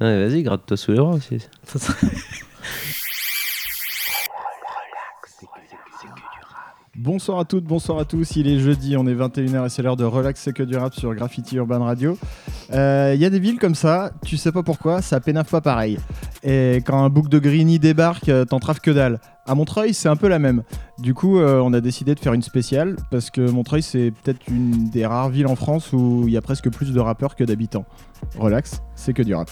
Ouais, vas-y, gratte-toi sous les bras aussi. Bonsoir à toutes, bonsoir à tous. Il est jeudi, on est 21h et c'est l'heure de Relax C'est que du rap sur Graffiti Urban Radio. Il y a des villes comme ça, tu sais pas pourquoi, ça pénave pas pareil. Et quand un bouc de Greeny débarque, euh, t'entraves que dalle. À Montreuil, c'est un peu la même. Du coup, euh, on a décidé de faire une spéciale parce que Montreuil, c'est peut-être une des rares villes en France où il y a presque plus de rappeurs que d'habitants. Relax, c'est que du rap.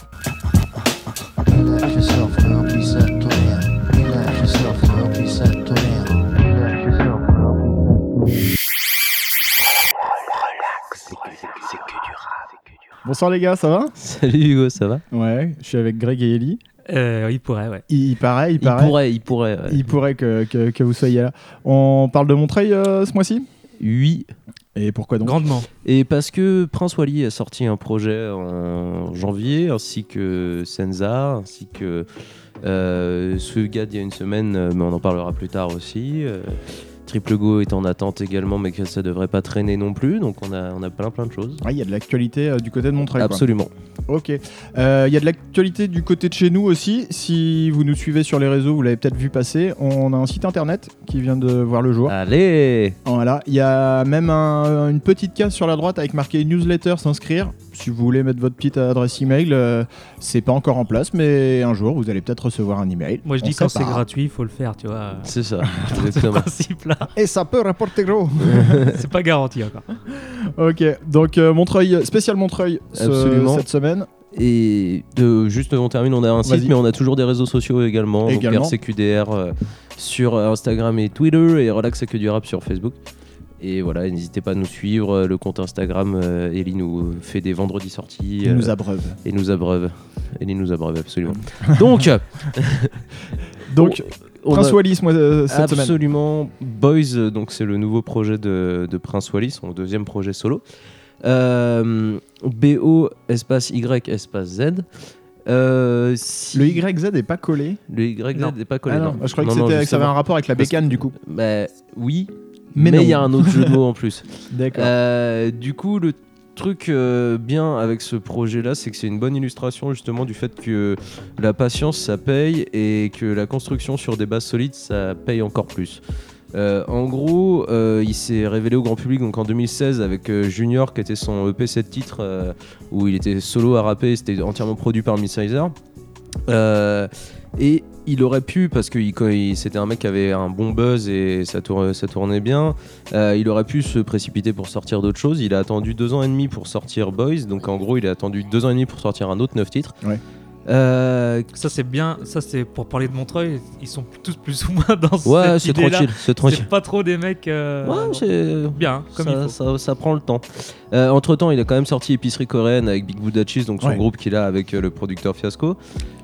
Bonsoir les gars, ça va? Salut Hugo, ça va? Ouais, je suis avec Greg et Ellie. Euh, il pourrait, ouais. Il, il paraît, il Il paraît. pourrait, il pourrait. ouais. Il pourrait que, que- que vous soyez là. On parle de Montreuil euh, ce mois-ci? Oui. Et pourquoi donc? Grandement. Et parce que Prince Wally a sorti un projet en janvier, ainsi que Senza, ainsi que euh, d'il y a une semaine, euh, mais on en parlera plus tard aussi. Triple Go est en attente également, mais que ça devrait pas traîner non plus. Donc on a, on a plein plein de choses. Ah, Il y a de l'actualité euh, du côté de Montreuil. quoi. Absolument. Ok. Euh, Il y a de l'actualité du côté de chez nous aussi. Si vous nous suivez sur les réseaux, vous l'avez peut-être vu passer. On a un site internet qui vient de voir le jour. Allez Voilà. Il y a même un- une petite case sur la droite avec marqué newsletter s'inscrire. Si vous voulez mettre votre petite adresse email, euh, c'est pas encore en place, mais un jour vous allez peut-être recevoir un email. Moi, je On dis quand c'est gratuit, il faut le faire, tu vois. C'est ça. Ce Exactement. principe-là, Et ça peut rapporter gros. c'est pas garanti encore. ok. Donc euh, Montreuil, spécial Montreuil ce- cette semaine. Et de, juste on termine, on a un site, mais on a toujours des réseaux sociaux également. Également. Donc RCQDR euh, sur Instagram et Twitter et Relax que du rap sur Facebook. Et voilà, n'hésitez pas à nous suivre. euh, Le compte Instagram, euh, Ellie nous fait des vendredis sorties. Il euh, nous abreuve. et nous abreuve. Ellie nous abreuve, absolument. Donc, Donc on Prince a- Wallis moi, euh, cette semaine. Absolument. Boys, euh, donc c'est le nouveau projet de, de Prince Wally, son deuxième projet solo. Euh, BO espace Y espace Z. Euh, si- Le YZ est pas collé. Le YZ n'est pas collé. Ah non, non. je croyais que, Non, que ça avait un rapport avec la Parce- bécane du coup. Bah, oui, Mais il y a un autre jeu de mots en plus. D'accord. Euh, du coup, le truc euh, bien avec ce projet-là, c'est que c'est une bonne illustration justement du fait que la patience, ça paye et que la construction sur des bases solides, ça paye encore plus. Euh, en gros, euh, il s'est révélé au grand public donc en 2016 avec euh, Junior qui était son EP 7 titres euh, où il était solo à rapper, c'était entièrement produit par Midsizer. Euh, et il aurait pu, parce que c'était un mec qui avait un bon buzz et ça, tour- ça tournait bien, euh, il aurait pu se précipiter pour sortir d'autres choses. Il a attendu deux ans et demi pour sortir Boys, donc en gros il a attendu deux ans et demi pour sortir un autre neuf titres. Euh, Ça, c'est bien. Ça, c'est pour parler de Montreuil. Ils sont tous plus ou moins dans ouais, cette c'est idée-là. tranquille, c'est tranquille. C'est pas trop des mecs. euh, Ouais, c'est bien, comme ça, il faut. ça- ça prend le temps. entre temps, il a quand même sorti Épicerie coréenne avec Big Buddha Cheese, donc son Ouais. groupe qu'il a avec euh, le producteur Fiasco.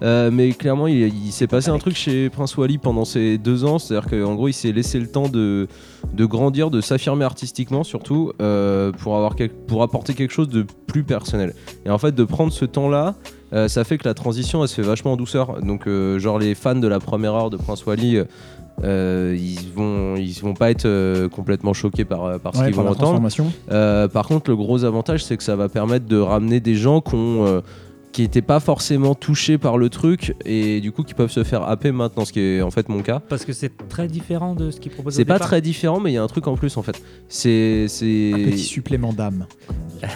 Euh, mais clairement, il, il s'est passé un truc chez Prince Wally pendant ces deux ans, c'est-à-dire qu'en gros, il s'est laissé le temps de, de grandir, de s'affirmer artistiquement surtout, euh, pour, avoir quel- pour apporter quelque chose de plus personnel. Et en fait, de prendre ce temps-là, euh, ça fait que la transition, elle se fait vachement en douceur. Donc, euh, genre, les fans de la première heure de Prince Wally. euh, ils vont ils vont pas être euh, complètement choqués par, par ce Ouais, qu'ils vont entendre euh, par contre, le gros avantage, c'est que ça va permettre de ramener des gens qui ont, euh, qui n'étaient pas forcément touchés par le truc et du coup qui peuvent se faire happer maintenant, ce qui est en fait mon cas. Parce que c'est très différent de ce qu'ils proposent. C'est pas départ. très différent, mais il y a un truc en plus en fait. C'est c'est Un petit supplément d'âme.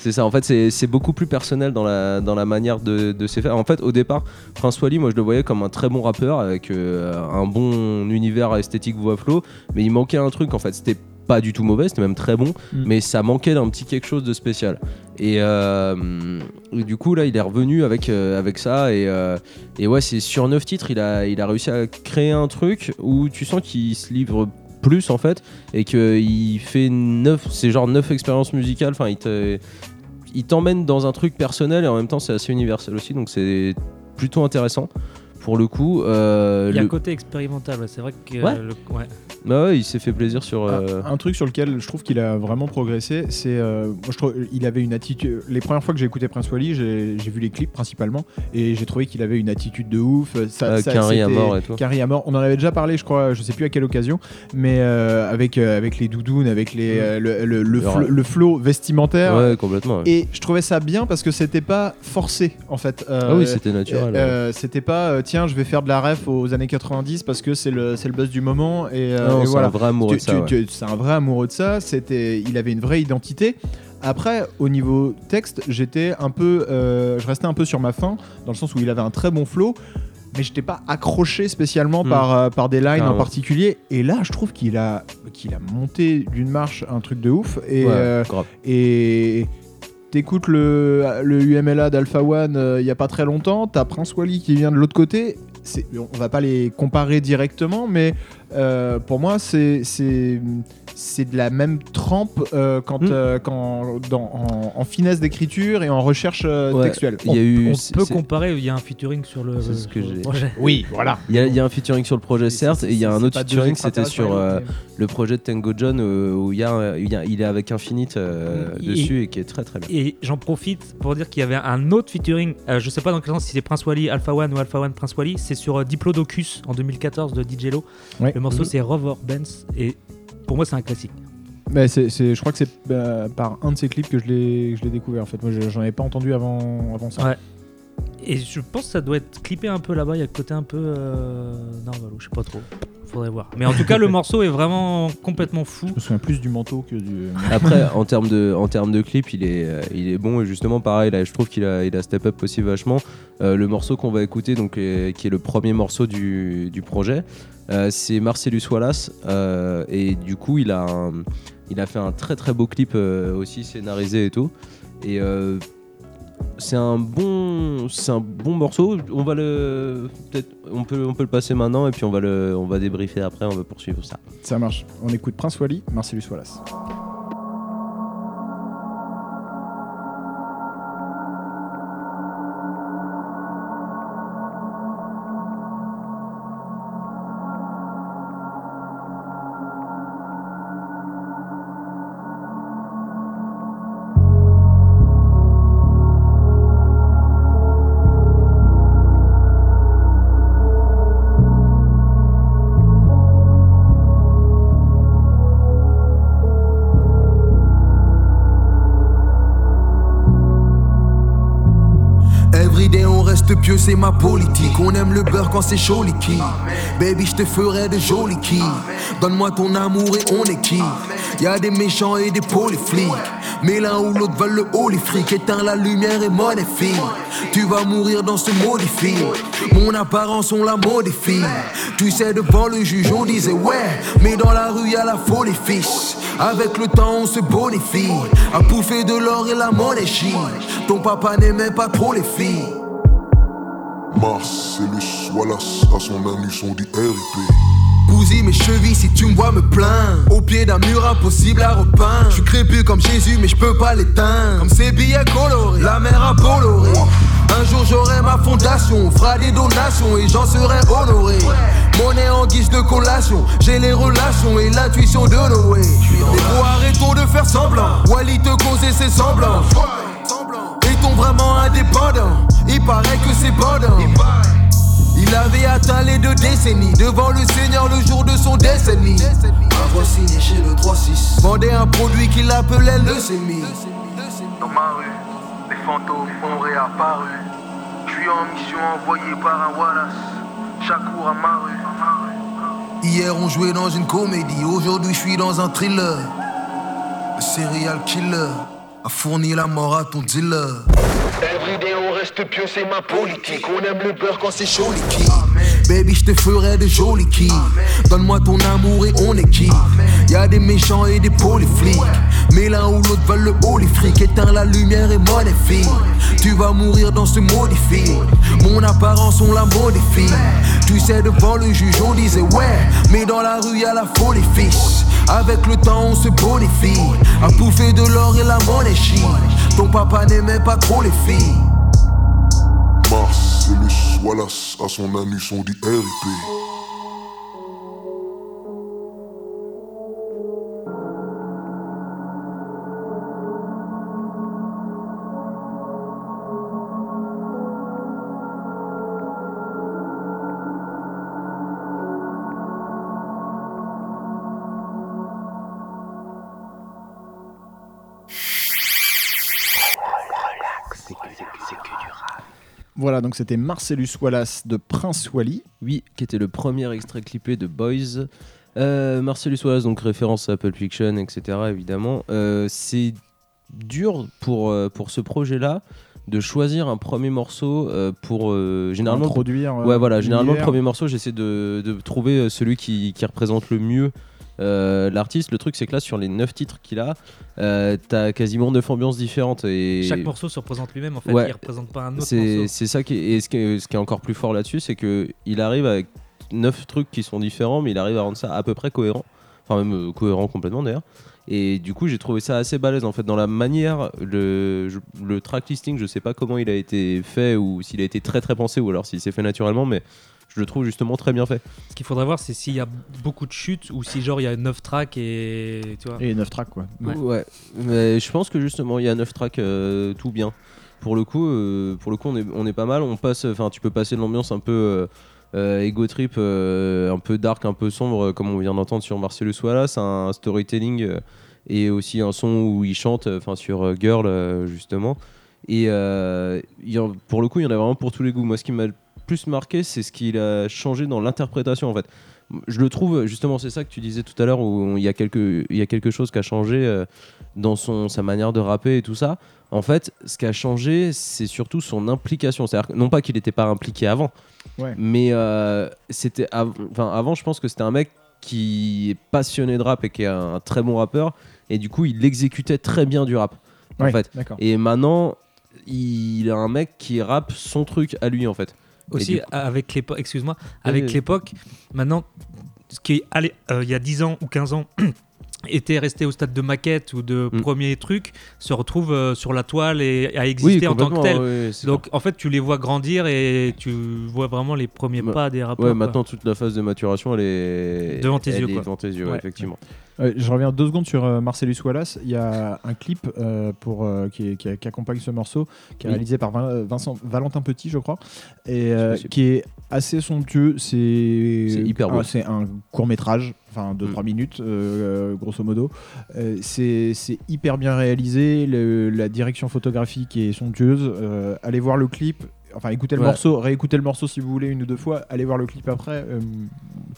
c'est ça. En fait, c'est beaucoup plus personnel dans la dans la manière de, de se faire. En fait, au départ, Prince Wally, moi je le voyais comme un très bon rappeur avec euh, un bon univers esthétique voix flow, mais il manquait un truc en fait. C'était pas du tout mauvais, c'était même très bon, Mm. mais ça manquait d'un petit quelque chose de spécial. Et, euh, du coup là, il est revenu avec euh, avec ça et, euh, et ouais, c'est sur neuf titres, il a il a réussi à créer un truc où tu sens qu'il se livre plus en fait et qu'il fait neuf, c'est genre neuf expériences musicales. Enfin, il te il t'emmène dans un truc personnel et en même temps c'est assez universel aussi, donc c'est plutôt intéressant. Pour le coup. euh, Il y a le- un côté expérimental, ouais, c'est vrai que. Ouais. euh, le- ouais. Bah ouais, il s'est fait plaisir sur. euh, Un, un truc sur lequel je trouve qu'il a vraiment progressé, c'est euh, moi je trouve il avait une attitude. Les premières fois que j'ai écouté Prince Wally, j'ai vu les clips principalement et j'ai trouvé qu'il avait une attitude de ouf. Ça, euh, ça- Carrie à mort et tout. Carrie à mort. On en avait déjà parlé, je crois, je sais plus à quelle occasion, mais euh, avec euh, avec les doudounes, avec les euh, le, le, le, rap. le flow vestimentaire. Ouais, complètement. ouais. Et je trouvais ça bien parce que c'était pas forcé en fait. Euh, Ah oui, c'était naturel. ouais. euh, c'était pas euh, tiens je vais faire de la ref aux années 90 parce que c'est le, le buzz du moment et, euh, Non, et c'est voilà un vrai amoureux tu- de ça. tu- ouais. tu- c'est un vrai amoureux de ça. C'était, il avait une vraie identité. Après, au niveau texte, j'étais un peu, euh, je restais un peu sur ma faim, dans le sens où il avait un très bon flow, mais j'étais pas accroché spécialement Hmm. par, euh, par des lines en Carrément. particulier. Et là, je trouve qu'il a, qu'il a monté d'une marche un truc de ouf. Et, Ouais, euh, et t'écoutes le, UMLA d'Alpha One euh, il y a pas très longtemps, t'as Prince Wally qui vient de l'autre côté. On va pas les comparer directement, mais euh, pour moi, c'est c'est de la même trempe euh, quand, Mm. euh, quand dans, en, en finesse d'écriture et en recherche euh, Ouais, textuelle. Il y a eu. On peut comparer, il y a un featuring sur le, C'est ce que sur le j'ai- projet. Oui, voilà. Il y, a, il y a un featuring sur le projet, certes, et il y a un autre featuring, c'était sur euh, le projet de Tango John, euh, où il, y a, il, y a- il est avec Infinite euh, dessus et qui est très très bien. Et j'en profite pour dire qu'il y avait un autre featuring, euh, je sais pas dans quel sens, si c'est Prince Wally, Alpha One ou Alpha One Prince Wally, c'est sur euh, Diplodocus en 2014 de DJ Lo. Ouais. Le morceau Mhm. c'est Rover Benz et pour moi c'est un classique. Mais c'est, c'est- je crois que c'est euh, par un de ces clips que je l'ai, je l'ai découvert. En fait, moi, je- j'en avais pas entendu avant, avant ça. Ouais. Et je pense que ça doit être clippé un peu là-bas, il y a le côté un peu euh, Narvalo, je sais pas trop. Faudrait voir. Mais en tout cas, le morceau est vraiment complètement fou. Je me souviens plus du manteau que du. Après, en termes de, en termes de clip, il est, euh, il est bon et justement pareil. Là, je trouve qu'il a, il a step up aussi vachement. Euh, le morceau qu'on va écouter, donc euh, qui est le premier morceau du, du projet, c'est Marcellus Wallace euh, et du coup, il a, il a fait un très très beau clip euh, aussi scénarisé et tout. Et euh, c'est un bon, c'est un bon morceau. On va le, peut-être, on peut, on peut le passer maintenant et puis on va le, on va débriefer après. On va poursuivre ça. Ça marche. On écoute Prince Wally, Marcellus Wallace. Everyday on reste pieux, c'est ma politique. On aime le beurre quand c'est chaud liquide. Baby, je te ferai de jolis kills. Donne-moi ton amour et on est qui? Y a des méchants et des polyflics. Mais l'un ou l'autre veulent le holy fric. Éteins la lumière et money fille. Tu vas mourir dans ce maudit Mon apparence, on la modifie. Tu sais, devant le juge, on disait ouais. Mais dans la rue, y a la folie fiche. Avec le temps, on se bonifie. À bouffer de l'or et la monnaie. Ton papa n'aimait pas trop les filles. Marcellus Wallace, à son anus on dit RIP. Bousille mes chevilles si tu me vois me plaindre. Au pied d'un mur impossible à repeindre. Je suis crépus comme Jésus, mais je peux pas l'éteindre. Comme ces billets colorés, la mer a coloré. Un jour j'aurai ma fondation, on fera des donations et j'en serai honoré. Monnaie en guise de collation, j'ai les relations et l'intuition de Noé. Les gros arrêtons de faire semblant. Wally te causait ses semblants. Est-on vraiment indépendant Il paraît que c'est pendant. Il avait atteint les deux décennies devant le Seigneur le jour de son décennie. Un voix signé chez le 3-6. Vendait un produit qu'il appelait leucémie. Dans ma rue, les fantômes réapparu. Je suis en mission envoyé par un Wallace. Chaque jour à ma rue. Hier on jouait dans une comédie, aujourd'hui je suis dans un thriller. Le serial killer a fourni la mort à ton dealer. Everyday on reste pieux, c'est ma politique. On aime le beurre quand c'est chaud. Qui Baby, je te ferai de jolis kills. Donne-moi ton amour et on est qui Y a des méchants et des polyflics. Mais l'un ou l'autre veulent le holy fric. Éteins la lumière et money fille. Tu vas mourir dans ce maudit Mon apparence, on la modifie. Tu sais, devant le juge, on disait ouais. Mais dans la rue, y a la folie fiche. Avec le temps, on se bonifie. À bouffer de l'or et la monnaie chine. Ton papa n'aimait pas trop les filles. Marcellus Wallace, à son anus on dit RIP. Voilà, donc c'était Marcellus Wallace de Prince Wally. Oui, qui était le premier extrait clippé de Boys. Euh, Marcellus Wallace, donc référence à Pulp Fiction, etc. évidemment. Euh, c'est dur pour, euh, pour ce projet-là de choisir un premier morceau pour généralement introduire. Ouais, voilà, généralement le premier morceau, j'essaie de, de trouver celui qui, qui représente le mieux euh, l'artiste. Le truc, c'est que là, sur les 9 titres qu'il a, euh, t'as quasiment 9 ambiances différentes. Et Chaque morceau se représente lui-même en fait, Ouais. il représente pas un autre c'est ça qui est, et ce qui est, ce qui est encore plus fort là-dessus, c'est que il arrive avec 9 trucs qui sont différents, mais il arrive à rendre ça à peu près cohérent. Enfin, même euh, cohérent complètement d'ailleurs. Et du coup, j'ai trouvé ça assez balèze en fait dans la manière, le, le track listing, je sais pas comment il a été fait ou s'il a été très très pensé ou alors s'il s'est fait naturellement, mais je le trouve justement très bien fait. Ce qu'il faudrait voir, c'est s'il y a beaucoup de chutes ou si genre il y a 9 tracks et tu vois. Et 9 tracks, quoi. Ouais. Ouais. mais je pense que justement il y a 9 tracks euh, tout bien. Pour le coup, euh, pour le coup on est, on est pas mal. On passe, enfin tu peux passer de l'ambiance un peu euh, euh, ego trip, euh, un peu dark, un peu sombre, comme on vient d'entendre sur Marcellus Wallace, un storytelling euh, et aussi un son où il chante, enfin sur euh, Girl euh, justement. Et euh, y pour le coup, il y en a vraiment pour tous les goûts. Moi, ce qui m'a plus marqué, c'est ce qu'il a changé dans l'interprétation en fait. Je le trouve justement, c'est ça que tu disais tout à l'heure où il y a quelque, il y a quelque chose qui a changé euh, dans son, sa manière de rapper et tout ça. En fait, ce qui a changé, c'est surtout son implication. C'est-à-dire non pas qu'il n'était pas impliqué avant, Ouais. mais euh, c'était, av- avant, je pense que c'était un mec qui est passionné de rap et qui est un, très bon rappeur, et du coup, il exécutait très bien du rap. En fait, et maintenant, il a un mec qui rappe son truc à lui en fait. Aussi, coup- avec l'époque, excuse-moi, avec oui. l'époque, maintenant, ce qui est allé, euh, il y a 10 ans ou 15 ans était resté au stade de maquette ou de Mm. premier truc, se retrouve euh, sur la toile et a existé en tant que tel. oui, Donc en fait, tu les vois grandir et tu vois vraiment les premiers pas des rappeurs. Ouais, maintenant toute la phase de maturation, elle est Devant tes elle yeux, est quoi. devant tes yeux, ouais, Ouais. effectivement. Euh, je reviens deux secondes sur euh, Marcellus Wallace. Il y a un clip euh, pour, qui, est- qui, qui accompagne ce morceau, qui est Oui. réalisé par Vin- Vincent, Valentin Petit, je crois, et qui est assez somptueux. C'est hyper beau. ah, C'est un court métrage, enfin 2-3 Mm. minutes, grosso modo. C'est hyper bien réalisé. le- la direction photographique est somptueuse. Allez voir le clip. Enfin, écoutez le Ouais. morceau, réécoutez le morceau si vous voulez une ou deux fois. Allez voir le clip après. euh,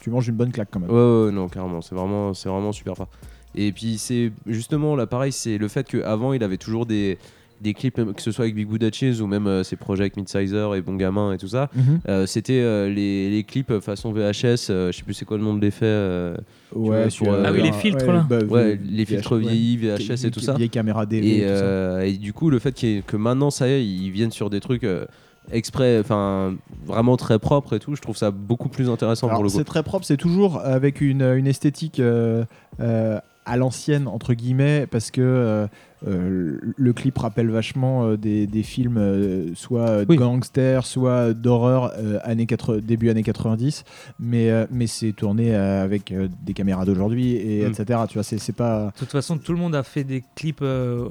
tu manges une bonne claque quand même. Ouais, ouais, ouais, non, carrément, c'est vraiment, c'est vraiment super fort. Et puis c'est justement là, pareil, c'est le fait qu'avant il avait toujours des, des clips, même que ce soit avec Big Buddha Cheese ou même euh, ses projets avec Midsizer et Bon Gamin et tout ça. Mhm. euh, C'était euh, les, les clips façon VHS, euh, je sais plus c'est quoi le nom de l'effet. euh, Ouais, vois, sur, pour, euh, Ah oui, les filtres, là. bah, ouais, les filtres vieillis, VHS et tout ça. Vieille caméra DV. Et, tout ça. euh, et du coup, le fait ait- que maintenant, ça y est, ils viennent sur des trucs euh, exprès, enfin, vraiment très propres et tout, je trouve ça beaucoup plus intéressant Alors, pour le coup. c'est très propre, c'est toujours avec une, une esthétique euh, euh, à l'ancienne, entre guillemets, parce que euh, le clip rappelle vachement euh, des, des films euh, soit Oui. gangsters, soit d'horreur euh, années 80 début années 90, mais, euh, mais c'est tourné euh, avec euh, des caméras d'aujourd'hui, et Mm. etc. Tu vois, c'est c'est pas. De toute façon, tout le monde a fait des clips euh,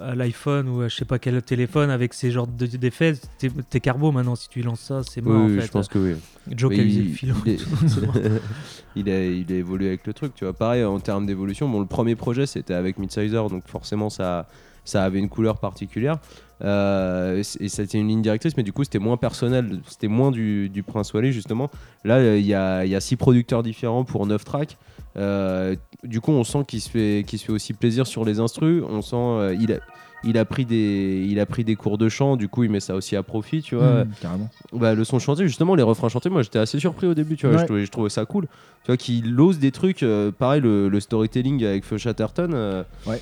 à l'iPhone ou à je sais pas quel téléphone avec ces genres de- d'effets. T'es t'es carbo maintenant, si tu lances ça, c'est mort oui, en fait. je pense que oui. Joe il- le filon. il est- il, a, il a évolué avec le truc, tu vois. Pareil, en termes d'évolution, bon, le premier projet c'était avec Midsizer, donc forcément ça, ça avait une couleur particulière. Euh, et c'était une ligne directrice, mais du coup c'était moins personnel, c'était moins du, du Prince Wally justement. Là, euh, il y a, y a six producteurs différents pour neuf tracks. Euh, du coup, on sent qu'il se, fait, qu'il se fait aussi plaisir sur les instrus. On sent euh, il, a, il, a pris des, il a pris des cours de chant, du coup il met ça aussi à profit, tu vois. Mm, carrément. Bah, le son chanté, justement, les refrains chantés, moi j'étais assez surpris au début, tu vois, Ouais. je, trouvais, je trouvais ça cool. Tu vois, qu'il ose des trucs, euh, pareil, le, le storytelling avec Feu Chatterton, euh, Ouais.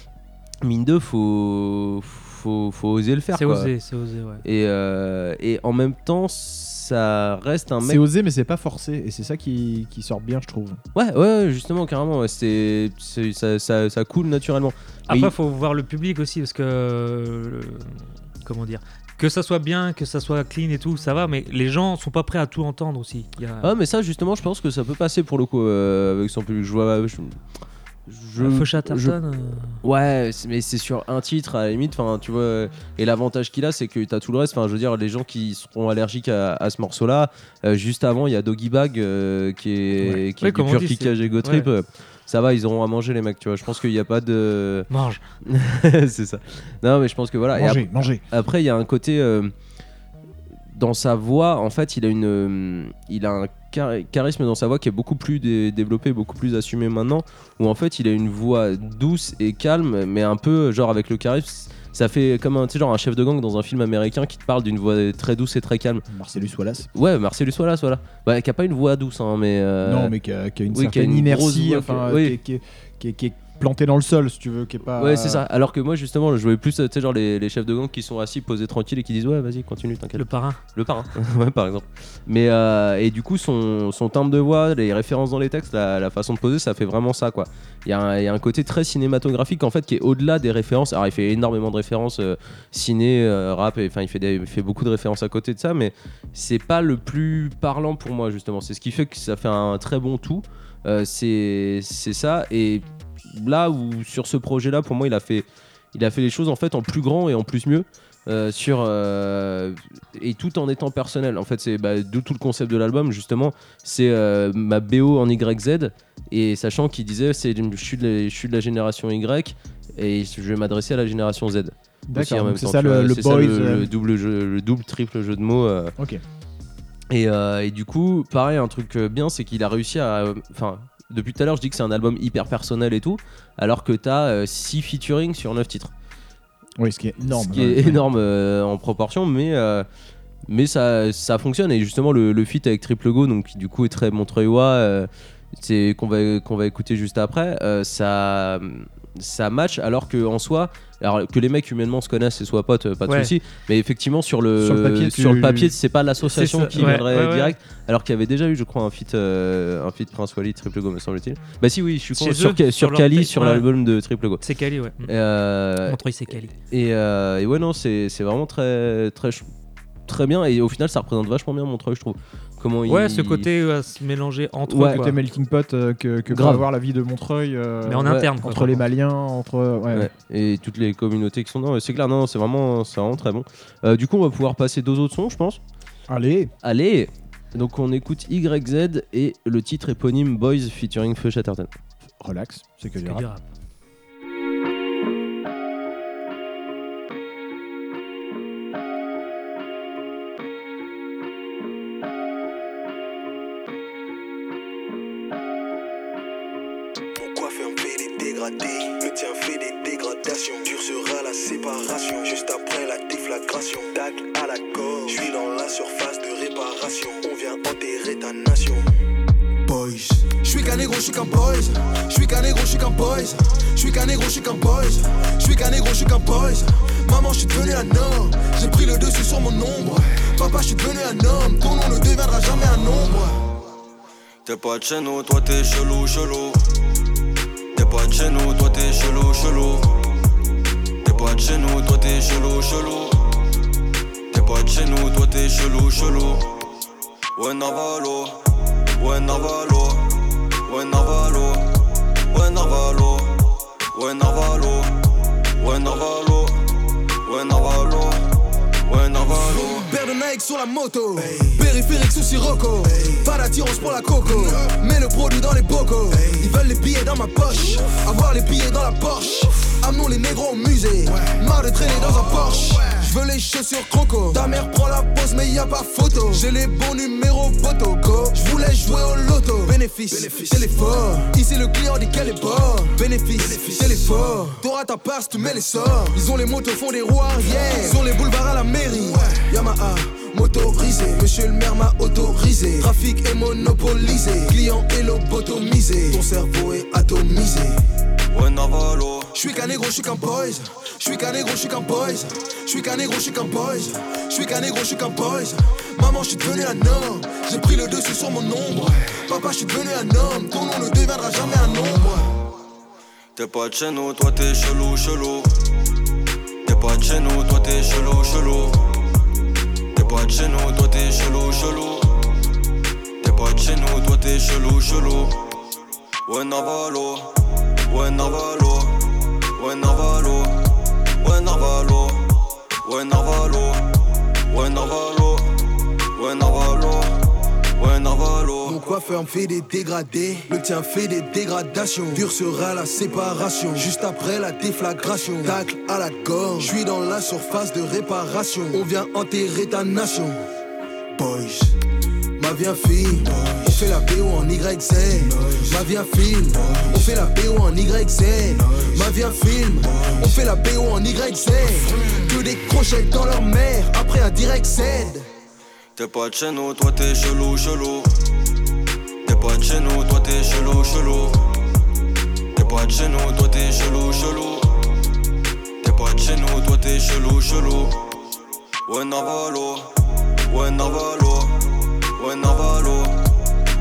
Mine de, faut, faut, faut oser le faire. C'est osé, c'est osé, ouais. Et, euh, et en même temps, ça reste un C'est mec. osé, mais c'est pas forcé, et c'est ça qui, qui sort bien, je trouve. Ouais, ouais, justement, carrément, ouais, c'est, c'est- ça, ça, ça coule naturellement. Après, il- faut voir le public aussi parce que. euh, comment dire que ça soit bien, que ça soit clean et tout, ça va, mais les gens sont pas prêts à tout entendre aussi. Il y a- Ah, mais ça, justement, je pense que ça peut passer pour le coup euh, avec son public. Je vois. Je, je- Feu je- euh, Ouais, mais c'est sur un titre à la limite. Enfin, tu vois. Et l'avantage qu'il a, c'est que t'as tout le reste. Enfin, je veux dire, les gens qui seront allergiques à, à ce morceau-là. euh, juste avant, il y a Doggy Bag euh, qui est Ouais. qui Ouais, est du pur dit, kickage et go trip. ouais. euh, Ça va, ils auront à manger les mecs, tu vois. Je pense qu'il n'y a pas de. mange. c'est ça. Non, mais je pense que voilà. Et Manger, manger. après, il y a un côté euh, dans sa voix. En fait, il a une, euh, il a un charisme dans sa voix qui est beaucoup plus dé- développé, beaucoup plus assumé maintenant. Où en fait, il a une voix douce et calme, mais un peu genre avec le charisme. Ça fait comme un, genre un chef de gang dans un film américain qui te parle d'une voix très douce et très calme. Marcellus Wallace. Ouais, Marcellus Wallace, voilà. Ouais, qui a pas une voix douce, hein, mais. euh, Non, mais qui a, une oui, qui a certaine une grosse inertie, voix enfin, que- oui. qui, est, qui est- qui plantée dans le sol, si tu veux, qui est pas. Ouais, c'est ça. Alors que moi, justement, je jouais plus, tu sais, genre les, les chefs de gang qui sont assis, posés tranquilles et qui disent Ouais, vas-y, continue, t'inquiète. Le parrain. Le parrain, ouais, par exemple. Mais euh, et du coup, son, son timbre de voix, les références dans les textes, la, la façon de poser, ça fait vraiment ça, quoi. Il y, a un- il y a un côté très cinématographique en fait qui est au-delà des références. Alors, il fait énormément de références euh, ciné, euh, rap, et enfin, il fait des- il fait beaucoup de références à côté de ça, mais c'est pas le plus parlant pour moi justement. C'est ce qui fait que ça fait un très bon tout. Euh, c'est c'est ça. Et là où sur ce projet-là, pour moi, il a fait il a fait les choses en fait en plus grand et en plus mieux. euh, sur euh, et tout en étant personnel en fait c'est bah, d'où tout le concept de l'album justement c'est euh, ma BO en YZ et sachant qu'il disait c'est je suis de la, je suis de la génération Y et je vais m'adresser à la génération Z D'accord, c'est ça le, le c'est ça boys. le, le double jeu, le double triple jeu de mots Ok. et, et du coup, pareil, un truc bien, c'est qu'il a réussi à. Enfin, depuis tout à l'heure, je dis que c'est un album hyper personnel et tout, alors que t'as 6 featuring sur 9 titres. Oui, ce qui est énorme. Ce qui est ouais. énorme euh, en proportion, mais. euh, mais ça, ça fonctionne et justement le, le feat avec Triple Go donc qui du coup est très Montreuillois euh, c'est qu'on va qu'on va écouter juste après euh, ça ça match alors que en soi alors que les mecs humainement se connaissent et soient potes pas de Ouais. souci mais effectivement sur le Sur le papier, tu- c'est pas l'association qui ouais, viendrait ouais, ouais. direct. Alors qu'il y avait déjà eu je crois un feat euh, un feat Prince Wally Triple Go me semble-t-il. Bah si oui je suis con, sur, eux, Kali sur l'album de Triple Go. C'est Cali, ouais. euh, Montreuil, c'est Cali. et, euh, et ouais, non, c'est c'est vraiment très, très, très bien. Et au final, ça représente vachement bien Montreuil, je trouve. Comment Ouais, il... ce côté euh, à se mélanger entre Ouais. Côté melting pot euh, que, que peut avoir la vie de Montreuil. euh, Mais en ouais, interne, quoi, Entre les. Maliens, entre. Ouais. Ouais, et toutes les communautés qui sont dedans. C'est clair, non, non, c'est vraiment, c'est vraiment très bon. Euh, du coup, on va pouvoir passer deux autres sons, je pense. Allez, Allez Donc, on écoute YZ et le titre éponyme Boys featuring Feu Chatterton. relax, c'est que C'est du que rap. du rap. À la gorge Je suis dans la surface de réparation On vient enterrer ta nation boys. Je suis qu'un négro, je suis qu'un boys. Je suis qu'un négro, je suis qu'un boys. Je suis qu'un négro, je suis qu'un boys. Je suis qu'un négro, je suis qu'un boys. Maman, je suis devenu un homme. J'ai pris le dessus sur mon ombre. Papa, je suis devenu un homme. Ton nom ne deviendra jamais un ombre. T'es pas de chez nous, toi t'es chelou, chelou T'es pas de chez nous, toi t'es chelou, chelou T'es pas de chez nous, toi t'es chelou, chelou pas de chez nous, toi t'es chelou, chelou Ouais Navalo, ouais Navalo Ouais Navalo, ouais Navalo Ouais Navalo, ouais Navalo Ouais Navalo, ouais Navalo Paire de Nike sur la moto. Périphérique sous Sirocco. Pas d'attirance pour la coco. Mets le produit dans les bocaux. Ils veulent les billets dans ma poche. Avoir les billets dans la Porsche. Amenons les négros au musée. Marre de traîner dans un Porsche. Je veux les chaussures croco. Ta mère prend la pose, mais y a pas photo. J'ai les bons numéros photo. Go. Je voulais jouer au loto. Bénéfice, téléphone. Ici le client dit qu'elle est bonne. Bénéfice, téléphone. T'auras ta passe, tu mets les sorts. Ils ont les motos, font des roues arrière. Ils ont les boulevards à la mairie. Yamaha, motorisé. Monsieur le maire m'a autorisé. Trafic est monopolisé. Client est lobotomisé. Ton cerveau est atomisé. Navalo, J'suis qu'un négro, j'suis qu'un boys. J'suis qu'un négro, j'suis qu'un boys. J'suis qu'un négro, j'suis qu'un boys. J'suis qu'un négro, j'suis qu'un boys. Maman, j'suis devenu un homme. J'ai pris le dessus sur mon ombre. Papa, j'suis devenu un homme. Ton nom ne deviendra jamais un ombre. T'es pas de chez nous, toi t'es chelou, chelou. T'es pas de chez nous, toi t'es chelou, chelou. chelou. T'es pas de chez nous, toi t'es chelou, chelou. Ouais, Navalo, ouais, Navalo, ouais, Navalo, ouais, Navalo, ouais, Navalo, ouais, Navalo. Mon coiffeur me fait des dégradés, le tien fait des dégradations. Dur sera la séparation, juste après la déflagration. Tacle à la gorge, je suis dans la surface de réparation. On vient enterrer ta nation. Boys, ma vie film, on fait la BO en YZ. Ma vie film, on fait la BO en YZ. Ma vie film, on fait la BO en YZ. Que des crochets dans leur mère, après un direct Z. T'es pas de chez nous, toi t'es chelou, chelou. T'es pas de chez nous, toi t'es chelou, chelou. T'es pas de chez nous, toi t'es chelou, chelou. T'es pas de chez nous, toi t'es chelou, chelou. Ouais, Navalo, ouais, Navalo, ouais, Navalo,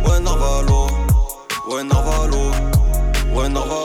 ouais, Navalo, ouais, Navalo, ouais, Navalo,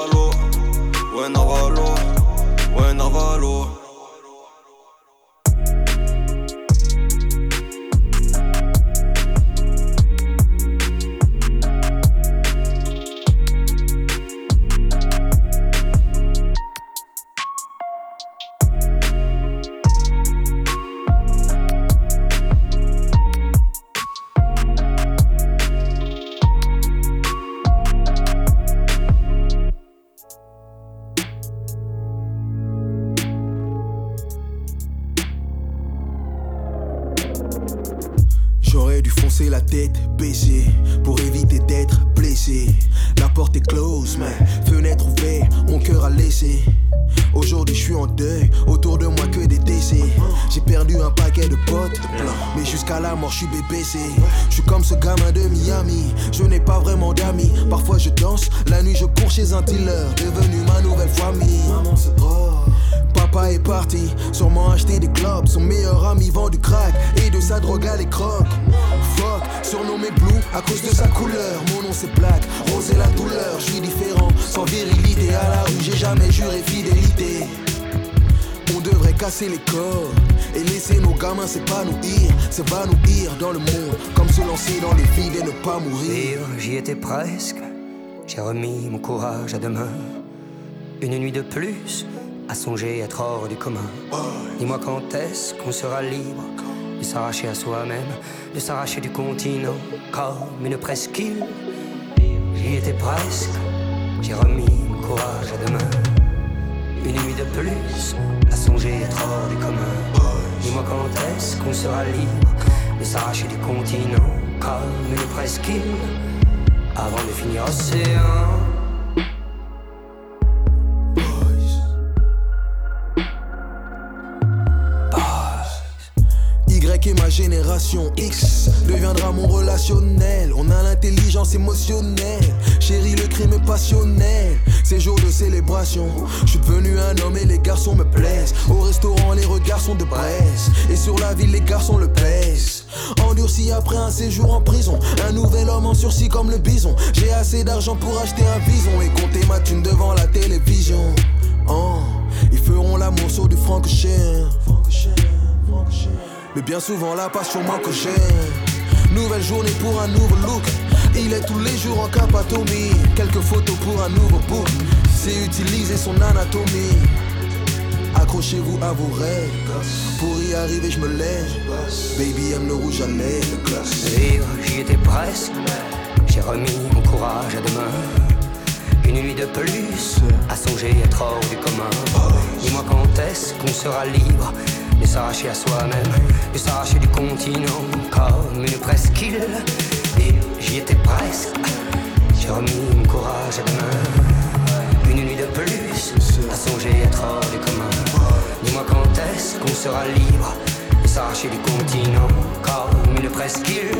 presque. J'ai remis mon courage à demain. Une nuit de plus à songer être hors du commun. Dis-moi quand est-ce qu'on sera libre de s'arracher à soi-même, de s'arracher du continent comme une presqu'île. J'y étais presque. J'ai remis mon courage à demain. Une nuit de plus à songer être hors du commun. Dis-moi quand est-ce qu'on sera libre de s'arracher du continent comme une presqu'île avant de finir océan. Y est ma génération X deviendra mon relationnel. On a l'intelligence émotionnelle. Chérie, le crime passionnel. C'est jour de célébration. Je suis devenu un homme et les garçons me plaisent. Au restaurant, les regards sont de braise. Et sur la ville, les garçons le pèsent. Endurci après un séjour en prison. Un nouvel homme en sursis comme le bison. J'ai assez d'argent pour acheter un bison et compter ma thune devant la télévision. Oh, ils feront l'amour sur du franc cher. Mais bien souvent la passion manque au Nouvelle journée pour un nouveau look. Il est tous les jours en capatomie. Quelques photos pour un nouveau book. C'est utiliser son anatomie. Accrochez-vous à vos rêves. Pour y arriver je me lève. Baby aime le rouge à lèvres. Vivre, j'y étais presque. J'ai remis mon courage à demain. Une nuit de plus à songer être hors du commun. Dis-moi quand est-ce qu'on sera libre de s'arracher à soi-même, de s'arracher du continent comme une presqu'île. Et j'y étais presque. J'ai remis mon courage à demain. Une nuit de plus à songer être hors du commun. Dis-moi quand est-ce qu'on sera libre de s'arracher du continent comme une presqu'île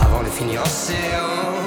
avant de finir océan.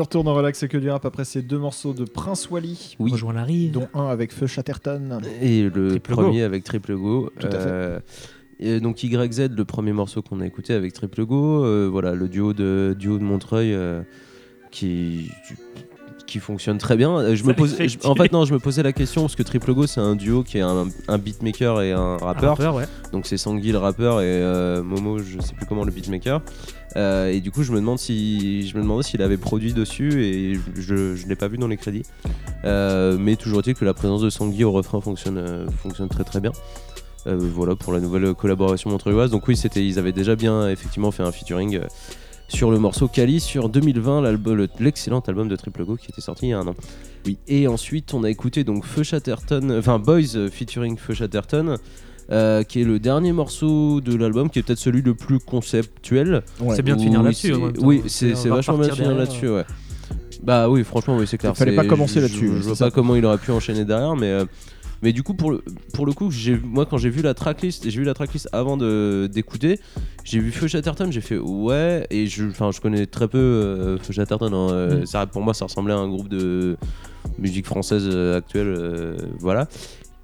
De retour dans Relax et que du rap après ces deux morceaux de Prince Wally, Oui. Rejoins la rive. dont un avec Feu Chatterton. Et le Triple premier avec Triple Go. Tout à fait. Euh, et donc YZ, le premier morceau qu'on a écouté avec Triple Go, euh, voilà, le duo de, duo de Montreuil euh, qui, qui fonctionne très bien. Euh, Je Ça me pose, je- en fait, non, je me posais la question parce que Triple Go, c'est un duo qui est un, un beatmaker et un Un rappeur. ouais. Donc c'est Sangui le rappeur et euh, Momo, je sais plus comment le beatmaker. Euh, et du coup, je me demande si je me demandais s'il avait produit dessus et je je l'ai pas vu dans les crédits. Euh, mais toujours est-il que la présence de Sangui au refrain fonctionne fonctionne très très bien. Voilà pour la nouvelle collaboration montreuilloise. Donc oui, c'était ils avaient déjà bien effectivement fait un featuring sur le morceau Cali sur 2020, l'album- le- l'excellent album de Triple Go qui était sorti il y a un an. Oui. Et ensuite, on a écouté donc Feu Chatterton, enfin Boys euh, featuring Feu Chatterton. euh, qui est le dernier morceau de l'album, qui est peut-être celui le plus conceptuel. Ouais. C'est bien de finir là-dessus. Oui, c'est va c'est vachement bien de finir là-dessus, ouais. Bah oui, franchement, oui, c'est clair. Il fallait pas commencer je- là-dessus, Je, c'est vois pas comment il aurait pu enchaîner derrière, mais. euh, mais du coup, pour le, pour le coup, j'ai, moi quand j'ai vu la tracklist, j'ai vu la tracklist avant de, d'écouter, j'ai vu Feu Chatterton, j'ai fait ouais, et je, je connais très peu euh, Feu Chatterton. hein, euh, Mm. ça, pour moi, ça ressemblait à un groupe de musique française euh, actuelle, euh, voilà.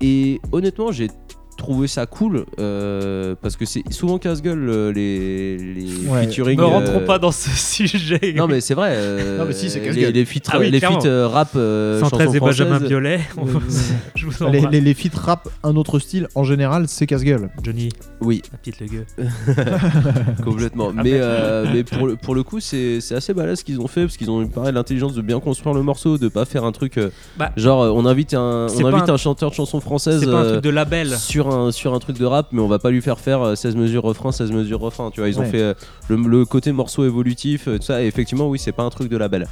Et honnêtement, j'ai trouvé ça cool euh, parce que c'est souvent casse-gueule euh, les, les Ouais. featuring. Ne rentrons euh, pas dans ce sujet. non mais c'est vrai. euh, Non, mais si, c'est les, les feats, Ah oui, les clairement. feats, euh, rap, euh, 113 chansons et Benjamin françaises. Biolay. Je vous Les, les, les feats rap, un autre style, en général, c'est casse-gueule. Johnny, Oui, la petite le gueux. complètement. Ah, mais mais- euh, mais pour le, pour le coup, c'est c'est assez balèze ce qu'ils ont fait parce qu'ils ont eu pareil l'intelligence de bien construire le morceau, de pas faire un truc euh, Bah, genre on invite un on invite un- un, chanteur de chansons françaises C'est pas un truc de label. sur un sur un truc de rap, mais on va pas lui faire faire euh, 16 mesures refrain, 16 mesures refrain. Tu vois, ils ont fait euh, le, le côté morceau évolutif, euh, tout ça. Et effectivement, oui, c'est pas un truc de label.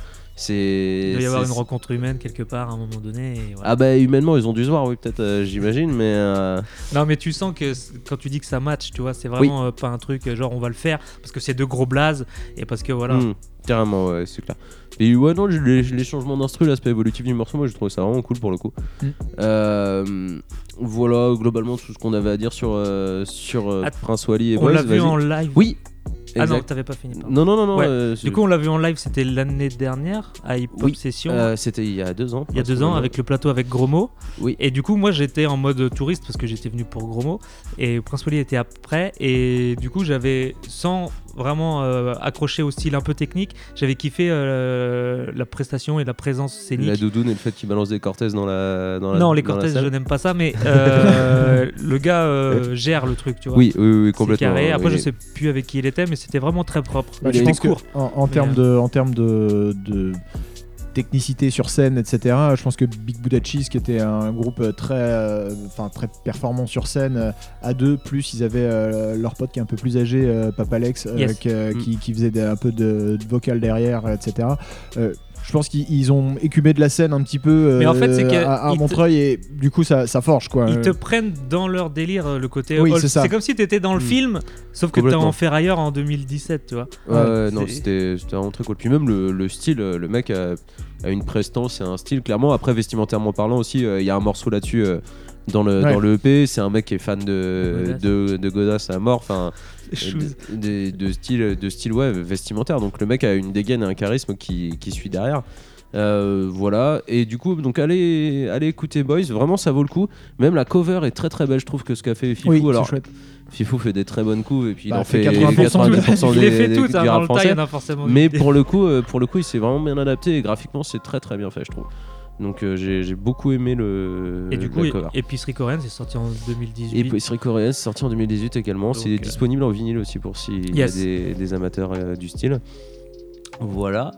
Il doit y avoir une rencontre humaine quelque part à un moment donné. et voilà. Ah bah humainement ils ont dû se voir oui peut-être euh, j'imagine mais euh, Non, mais tu sens que quand tu dis que ça match, tu vois, c'est vraiment euh, pas un truc genre on va le faire parce que c'est deux gros blazes et parce que voilà. hmm, carrément ouais c'est clair. Et ouais non les, les changements d'instru l'aspect évolutif du morceau moi je trouve ça vraiment cool pour le coup. Mm. Euh, voilà globalement tout ce qu'on avait à dire sur sur Ah, Prince Wally et on l'a vu en live. Oui. Ah non, t'avais pas fini. pardon. non non non non. Ouais. euh, Du coup, on l'a vu en live, c'était l'année dernière à Hip Hop Oui, Session. euh, c'était il y a deux ans. il y a deux ans avec le plateau avec Gromo. Oui. Et du coup, moi j'étais en mode touriste parce que j'étais venu pour Gromo et Prince Wally était après. Et du coup, j'avais, sans vraiment euh, accrocher au style un peu technique, j'avais kiffé euh, la prestation et la présence scénique. La doudoune et le fait qu'il balance des Cortez dans la dans la non, les Cortez, je n'aime pas ça, mais euh, le gars euh, gère le truc, tu vois. Oui oui complètement. carré. Après, oui. je sais plus avec qui il était, mais c'était vraiment très propre. Bah, je pense que en, en termes de, en termes de, de technicité sur scène, etc. Je pense que Big Buddha Cheese, qui était un groupe très, euh, très performant sur scène, euh, à deux, plus ils avaient euh, leur pote qui est un peu plus âgé, Papa Alex, Yes. qui, Mm. qui, qui faisait des- un peu de, de vocal derrière, etc. Euh, je pense qu'ils ils ont écumé de la scène un petit peu euh, Mais en fait, c'est que à, à ils te- Montreuil et du coup ça, ça forge quoi. Ils te Euh, prennent dans leur délire euh, le côté. Oui, c'est ça. comme si t'étais dans le Mm. film, sauf que t'es en ferrailleur en 2017, tu vois. Ouais, Ouais, ouais, non, c'est- c'était c'était vraiment très cool. Puis même le, le style, euh, le mec a, a une prestance et un style, clairement. Après, vestimentairement parlant aussi, euh, il y a un morceau là-dessus euh, dans, le, Ouais. dans le EP. C'est un mec qui est fan de, Godas. de, de Godas à mort. Enfin. de, de- de style, de style ouais, vestimentaire. Donc le mec a une dégaine et un charisme qui, qui suit derrière. Euh, voilà et du coup donc allez allez écouter Boys vraiment ça vaut le coup même la cover est très très belle je trouve que ce qu'a fait Fifou oui, alors chouette. Fifou fait des très bonnes couves et puis Bah, il en fait fait 80% du- 90% Il des, les fait du hein, le tas, français mais pour le coup, euh, pour le coup, il s'est vraiment bien adapté et graphiquement, c'est très très bien fait, je trouve. Donc euh, j'ai j'ai beaucoup aimé le. Et du la coup, cover. Épicerie coréenne, c'est sorti en 2018. Et Épicerie coréenne, c'est sorti en 2018 également. Donc, C'est euh, disponible en vinyle aussi pour s'il Yes. y a des, des amateurs euh, du style. Voilà.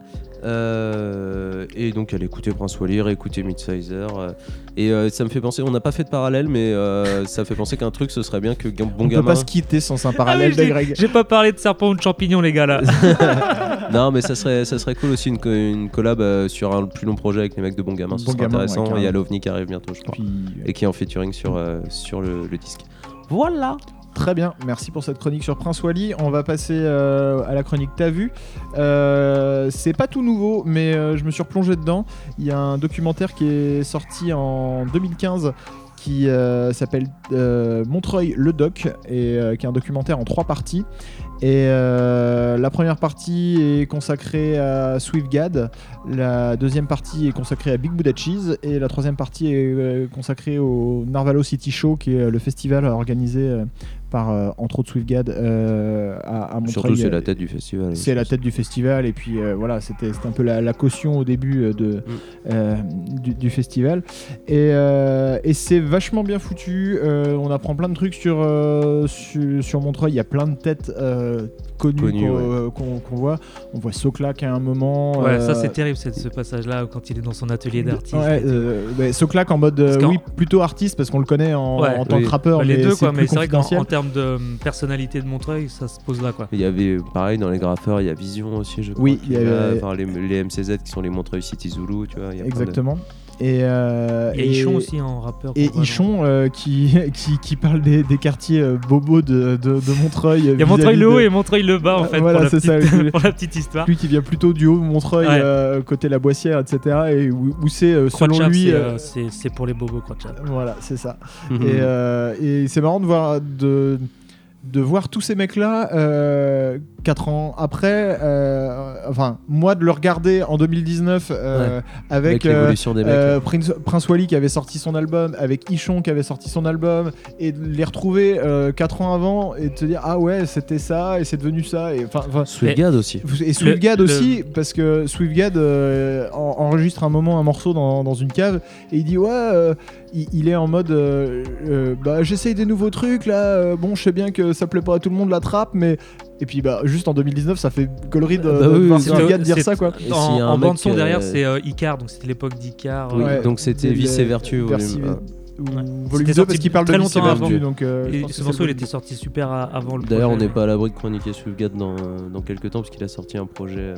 Euh, et donc, allez écouter Prince Wally, écouter Midsizer. euh, et euh, ça me fait penser, on n'a pas fait de parallèle, mais euh, ça fait penser qu'un truc, ce serait bien que Bon On peut Gamin. pas se quitter sans un Ah parallèle de j'ai- Greg. J'ai pas parlé de serpent ou de champignon, les gars là. non, mais ça serait, ça serait cool aussi une, co- une collab euh, sur un plus long projet avec les mecs de Bon Gamin. Ce Bon serait Gamin, ouais, intéressant. Il y a l'OVNI qui arrive bientôt, je crois. Puis, Et qui est en featuring sur, euh, sur le, le disque. Voilà. Très bien, merci pour cette chronique sur Prince Wally. On va passer euh, à la chronique T'as vu. Euh, c'est pas tout nouveau, mais euh, je me suis replongé dedans. Il y a un documentaire qui est sorti en 2015 qui euh, s'appelle euh, Montreuil le Doc et euh, qui est un documentaire en trois parties. Et euh, la première partie est consacrée à Swiftgad, la deuxième partie est consacrée à Big Buddha Cheese. Et la troisième partie est euh, consacrée au Narvalo City Show qui est le festival organisé euh, par euh, entre autres Swiftgad euh, à, à Montreuil. Surtout, c'est la tête du festival. C'est la tête du festival et puis euh, voilà c'était un peu la, la caution au début euh, de, euh, du, du festival et, euh, et c'est vachement bien foutu euh, on apprend plein de trucs sur, euh, sur, sur Montreuil il y a plein de têtes euh, connues qu'on ouais. euh, voit on voit Soclac à un moment Ouais, euh, ça c'est terrible, ce passage-là quand il est dans son atelier d'artiste. Ouais, euh, Soclac en mode euh, oui plutôt artiste parce qu'on le connaît en, Ouais. en tant Oui. que rappeur Bah, les mais deux c'est quoi, plus mais c'est vrai qu'en termes de personnalité de Montreuil, ça se pose là quoi. Il y avait, pareil, dans les graffeurs, il y a Vision aussi, je crois. Oui, il y enfin, les, les MCZ qui sont les Montreuil City Zulu, tu vois. il y a plein de- exactement et, euh, Il y a et- Ichon aussi en rappeur. Et Ichon euh, qui, qui, qui parle des, des quartiers euh, bobos de, de, de Montreuil. Il y a Montreuil le haut et Montreuil le bas en fait, Voilà, pour, la c'est ça. petite, pour la petite histoire. Lui qui vient plutôt du haut Montreuil, Ouais. euh, côté la Boissière, etc. Et où, où c'est, euh, selon de lui. C'est, euh, euh, pour les bobos quoi. de Chap. Voilà, c'est ça. Mhm. Et, euh, et c'est marrant de voir, de, de voir tous ces mecs-là, euh, 4 ans après, euh, enfin, moi de le regarder en 2019 euh, avec, Avec euh, des mecs. euh. Prince, Prince Wally qui avait sorti son album, avec Ichon qui avait sorti son album, et de les retrouver 4 ans avant et de te dire ah ouais c'était ça et c'est devenu ça et enfin Swiftgad aussi. et Swiftgad le- aussi parce que Swiftgad euh, en- enregistre un moment un morceau dans, dans une cave et il dit ouais euh, il, il est en mode euh, euh, bah j'essaye des nouveaux trucs là euh, bon je sais bien que ça plaît pas à tout le monde la trappe mais et puis bah juste en 2019 ça fait gaulerie de, Bah de oui, Swiftgad dire ça quoi Et En, a un en bande son euh, derrière, c'est euh, Icar, donc c'était l'époque d'Icar. Oui, euh, donc c'était Vice et Vertu. Volume Ouais. volume C'était 2 sorti parce qu'il parle de très Vice et longtemps Vertu avant. donc euh, Et ce morceau, il était sorti super à- avant le D'ailleurs, on n'est pas à l'abri de chroniquer Swiftgad dans, dans quelques temps, parce qu'il a sorti un projet. euh,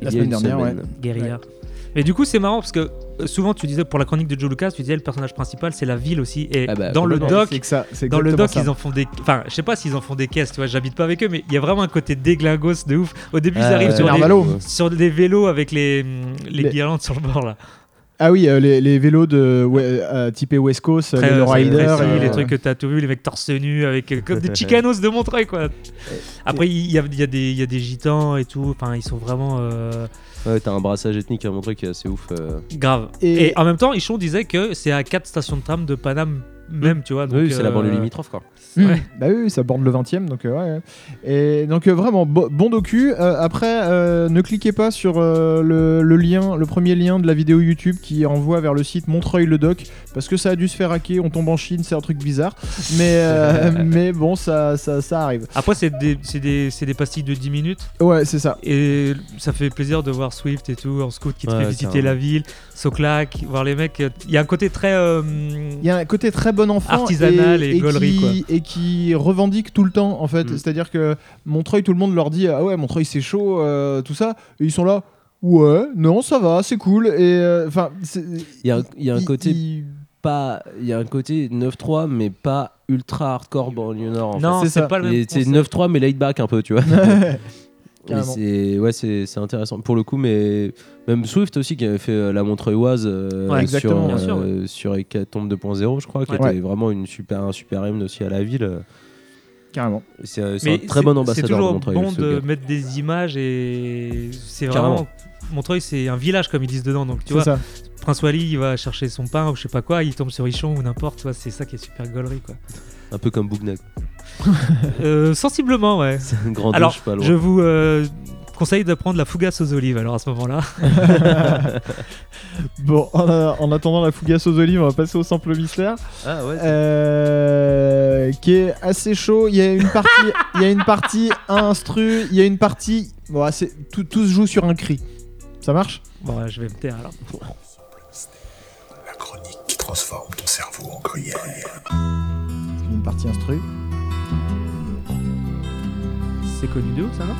La semaine dernière, semaine. Guérilla. Mais du coup, c'est marrant parce que euh, souvent, tu disais pour la chronique de Joe Lucas, tu disais le personnage principal, c'est la ville aussi. Et Ah bah, dans le doc, que ça dans le doc, ça. ils en font des. Enfin, je sais pas s'ils en font des caisses, tu vois, j'habite pas avec eux, mais il y a vraiment un côté déglingos de ouf. Au début, ils Ah, arrivent sur, des, Narvalo. sur des vélos avec les, les, Les- guirlandes sur le bord là. Ah oui, euh, les, les vélos de ouais, euh, typés West Coast, Très, les euh, et, les euh, trucs que t'as tout vu, les mecs torse nu avec euh, comme des chicanos de Montreuil quoi. Après, il y y, a des- il y a des gitans et tout, enfin, ils sont vraiment euh, Ouais, t'as un brassage ethnique à montrer qui est assez ouf. euh. graves. Et- Et, en même temps, Ichon disait que c'est à 4 stations de tram de Paname même, tu vois. donc, oui, c'est la euh, banlieue limitrophe, quoi. Ouais. Bah oui, ça borde le 20ème, donc euh, ouais. Et donc euh, vraiment bo- bon docu. Euh, après, euh, ne cliquez pas sur euh, le, le lien, le premier lien de la vidéo YouTube qui envoie vers le site Montreuil le doc, parce que ça a dû se faire hacker. On tombe en Chine, c'est un truc bizarre. Mais euh, mais bon, ça ça, ça arrive. Après, c'est des, c'est des, c'est des pastilles de 10 minutes Ouais, c'est ça. et ça fait plaisir de voir Swift et tout en scout qui te Ouais, fait visiter la ville, Soclac, voir les mecs. Il y a un côté très. euh, Il y a un côté très bon enfant Artisanal et gaulerie, qui, et qui revendique tout le temps en fait. Mm. C'est-à-dire que Montreuil, tout le monde leur dit ah ouais Montreuil c'est chaud, euh, tout ça, et ils sont là. Ouais, non, ça va, c'est cool. Et euh, enfin, Il y a, un- il y a un côté pas, il y a un côté 9-3 mais pas ultra hardcore banlieue nord. En Non, c'est pas le même. C'est concept. 9-3 mais laid back un peu, tu vois. C'est ouais, c'est c'est intéressant pour le coup, mais même Swift aussi qui avait fait euh, la Montreuilloise euh, Ouais, sur, sûr, euh, sur Hécatombe 2.0, je crois, qui était vraiment une super un super hymne aussi à la ville. carrément. C'est euh, un très bon ambassadeur C'est toujours de Montreuil. bon ce de gars. mettre des images et c'est Carrément. vraiment. Montreuil, c'est un village comme ils disent dedans. Donc tu C'est vois, ça. Prince Wally, il va chercher son pain ou je sais pas quoi, il tombe sur Ichon ou n'importe. tu vois, C'est ça qui est super gaulerie quoi. Un peu comme Bougnac. Euh, sensiblement, ouais. C'est un grand Alors, douche pas loin. Je vous euh, conseille de prendre la fougasse aux olives alors à ce moment-là. Bon, en, en attendant la fougasse aux olives, on va passer au sample mystère, Ah ouais. euh, qui est assez chaud. Il y a une partie, il y a une partie instru, il y a une partie. Bon, c'est tout, tout se joue sur un cri. Ça marche? Bon, ouais, je vais me taire alors. La chronique qui transforme ton cerveau en gruyère. Une partie instru. C'est connu de ouf, ça, non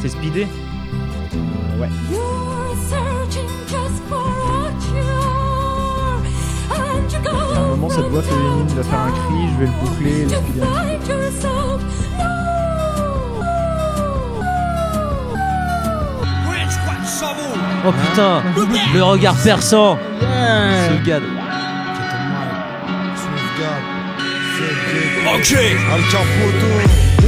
C'est speedé Ouais. Il y a un moment, cette voix féminine va faire un cri, je vais le boucler, Oh putain, le regard perçant. Gars. Ok.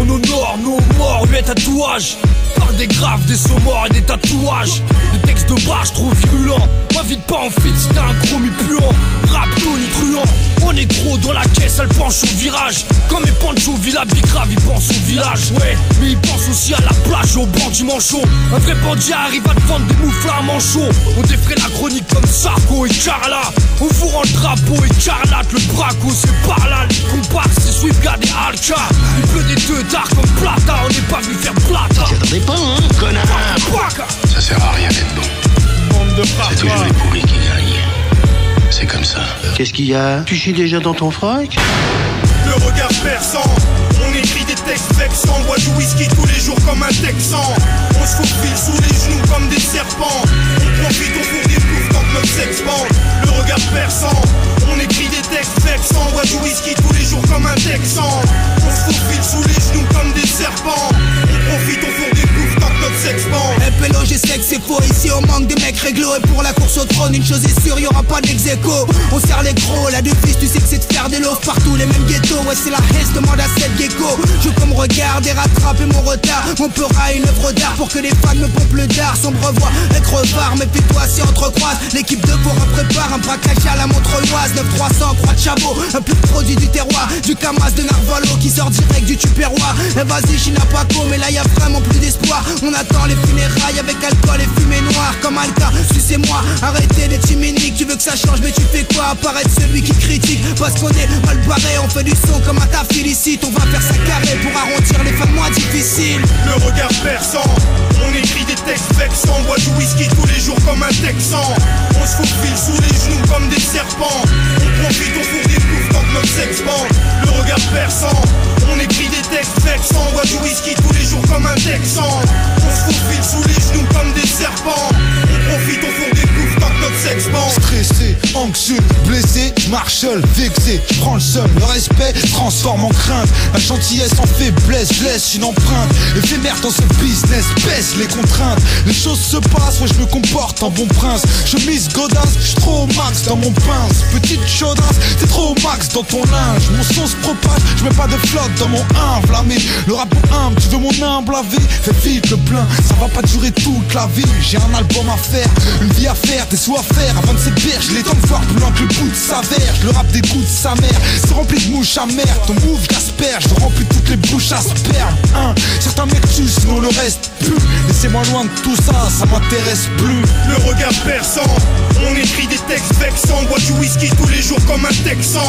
On honore nos morts, les tatouages Parle des graves, des sauts morts et des tatouages. Des textes de bâche trop virulents De pas en fit, c'était un gros mi puant Rap truand. On est gros dans la caisse, elle penche au virage. Comme mes panchos, Villa Bigrave, ils pensent au village Ouais, mais ils pensent aussi à la plage, au bandit manchot. Un vrai bandit arrive à te vendre des mouflards manchots. On défrait la chronique comme Sarko et Carla. On vous rend le drapeau écarlate, le braco c'est par là Les comparses, c'est Swiftgad et Alka. Il pleut des deux dards comme Plata, on n'est pas venu faire Plata. Tire pas, hein, connard. Ça sert à rien d'être bon. Bande de C'est toujours les pourris qui gagnent. C'est comme ça. Qu'est-ce qu'il y a? Tu chies déjà dans ton froc? Le regard perçant. On écrit des textes vexants On boit du whisky tous les jours comme un texan. On se faufile sous les genoux comme des serpents. On profite au four des poufs quand notre sexe bande Le regard perçant. On écrit des textes vexants On boit du whisky tous les jours comme un texan. On se faufile sous les genoux comme des serpents. On profite au four des poufs FPLO, j'ai sais que c'est faux. Ici, on manque des mecs réglo. Et pour la course au trône, une chose est sûre, y aura pas dex On serre les gros, la devise, tu sais que c'est de faire des lots partout, les mêmes ghettos. Ouais, c'est la haisse, demande à cette gecko. Je comme regarde et rattraper mon retard. On pera une œuvre d'art pour que les fans me pompent le dard. Sombre voix, être revard, mais puis-toi si entrecroise. L'équipe de Bora prépare un braquage à la Montreuilloise. 9300, croix de chabot, un peu de produit du terroir. Du Camas de Narvalo qui sort direct du tupperware. Et vas-y, China Paco, mais là y a vraiment plus d'espoir. Les funérailles avec alcool et fumée noire comme Alka. Sucez-moi, arrêtez d'être chimique. Tu veux que ça change, mais tu fais quoi Apparaître celui qui critique? Parce qu'on est mal barré. On fait du son comme un ta félicite. On va faire ça carré pour arrondir les fins moins difficiles. Le regard perçant On écrit des textes vexants On boit du whisky tous les jours comme un texan On se faufile sous les genoux comme des serpents On profite au four quand notre sexe Le regard perçant. On écrit des textes vexants. On boit du whisky tous les jours comme un texan. On se faufile sous les genoux comme des serpents. On profite au four des notre sexe bande Stressé, anxieux, blessé, marche seul, vexé, prends le seum, le respect transforme en crainte, la gentillesse en faiblesse, laisse une empreinte, éphémère dans ce business, baisse les contraintes, les choses se passent, ouais je me comporte en bon prince, je mise godasse, je trop max dans mon pince, petite chaudasse, t'es trop max dans ton linge, mon son se propage, je mets pas de flotte dans mon humble, le rap humble, tu veux mon humble la vie, fais vite le plein, ça va pas durer toute la vie, j'ai un album à faire, une vie à faire, des à avant de bières, je les temps de voir plus loin que le bout de sa verge, le rap des bouts de sa mère, c'est rempli de mouches amères, ton move j'asperge, je remplis toutes les bouches à sperme, hein, certains mecs tuent, sinon le reste plus, laissez-moi loin de tout ça, ça m'intéresse plus. Le regard perçant. On écrit des textes vexants. On boit du whisky tous les jours comme un texan.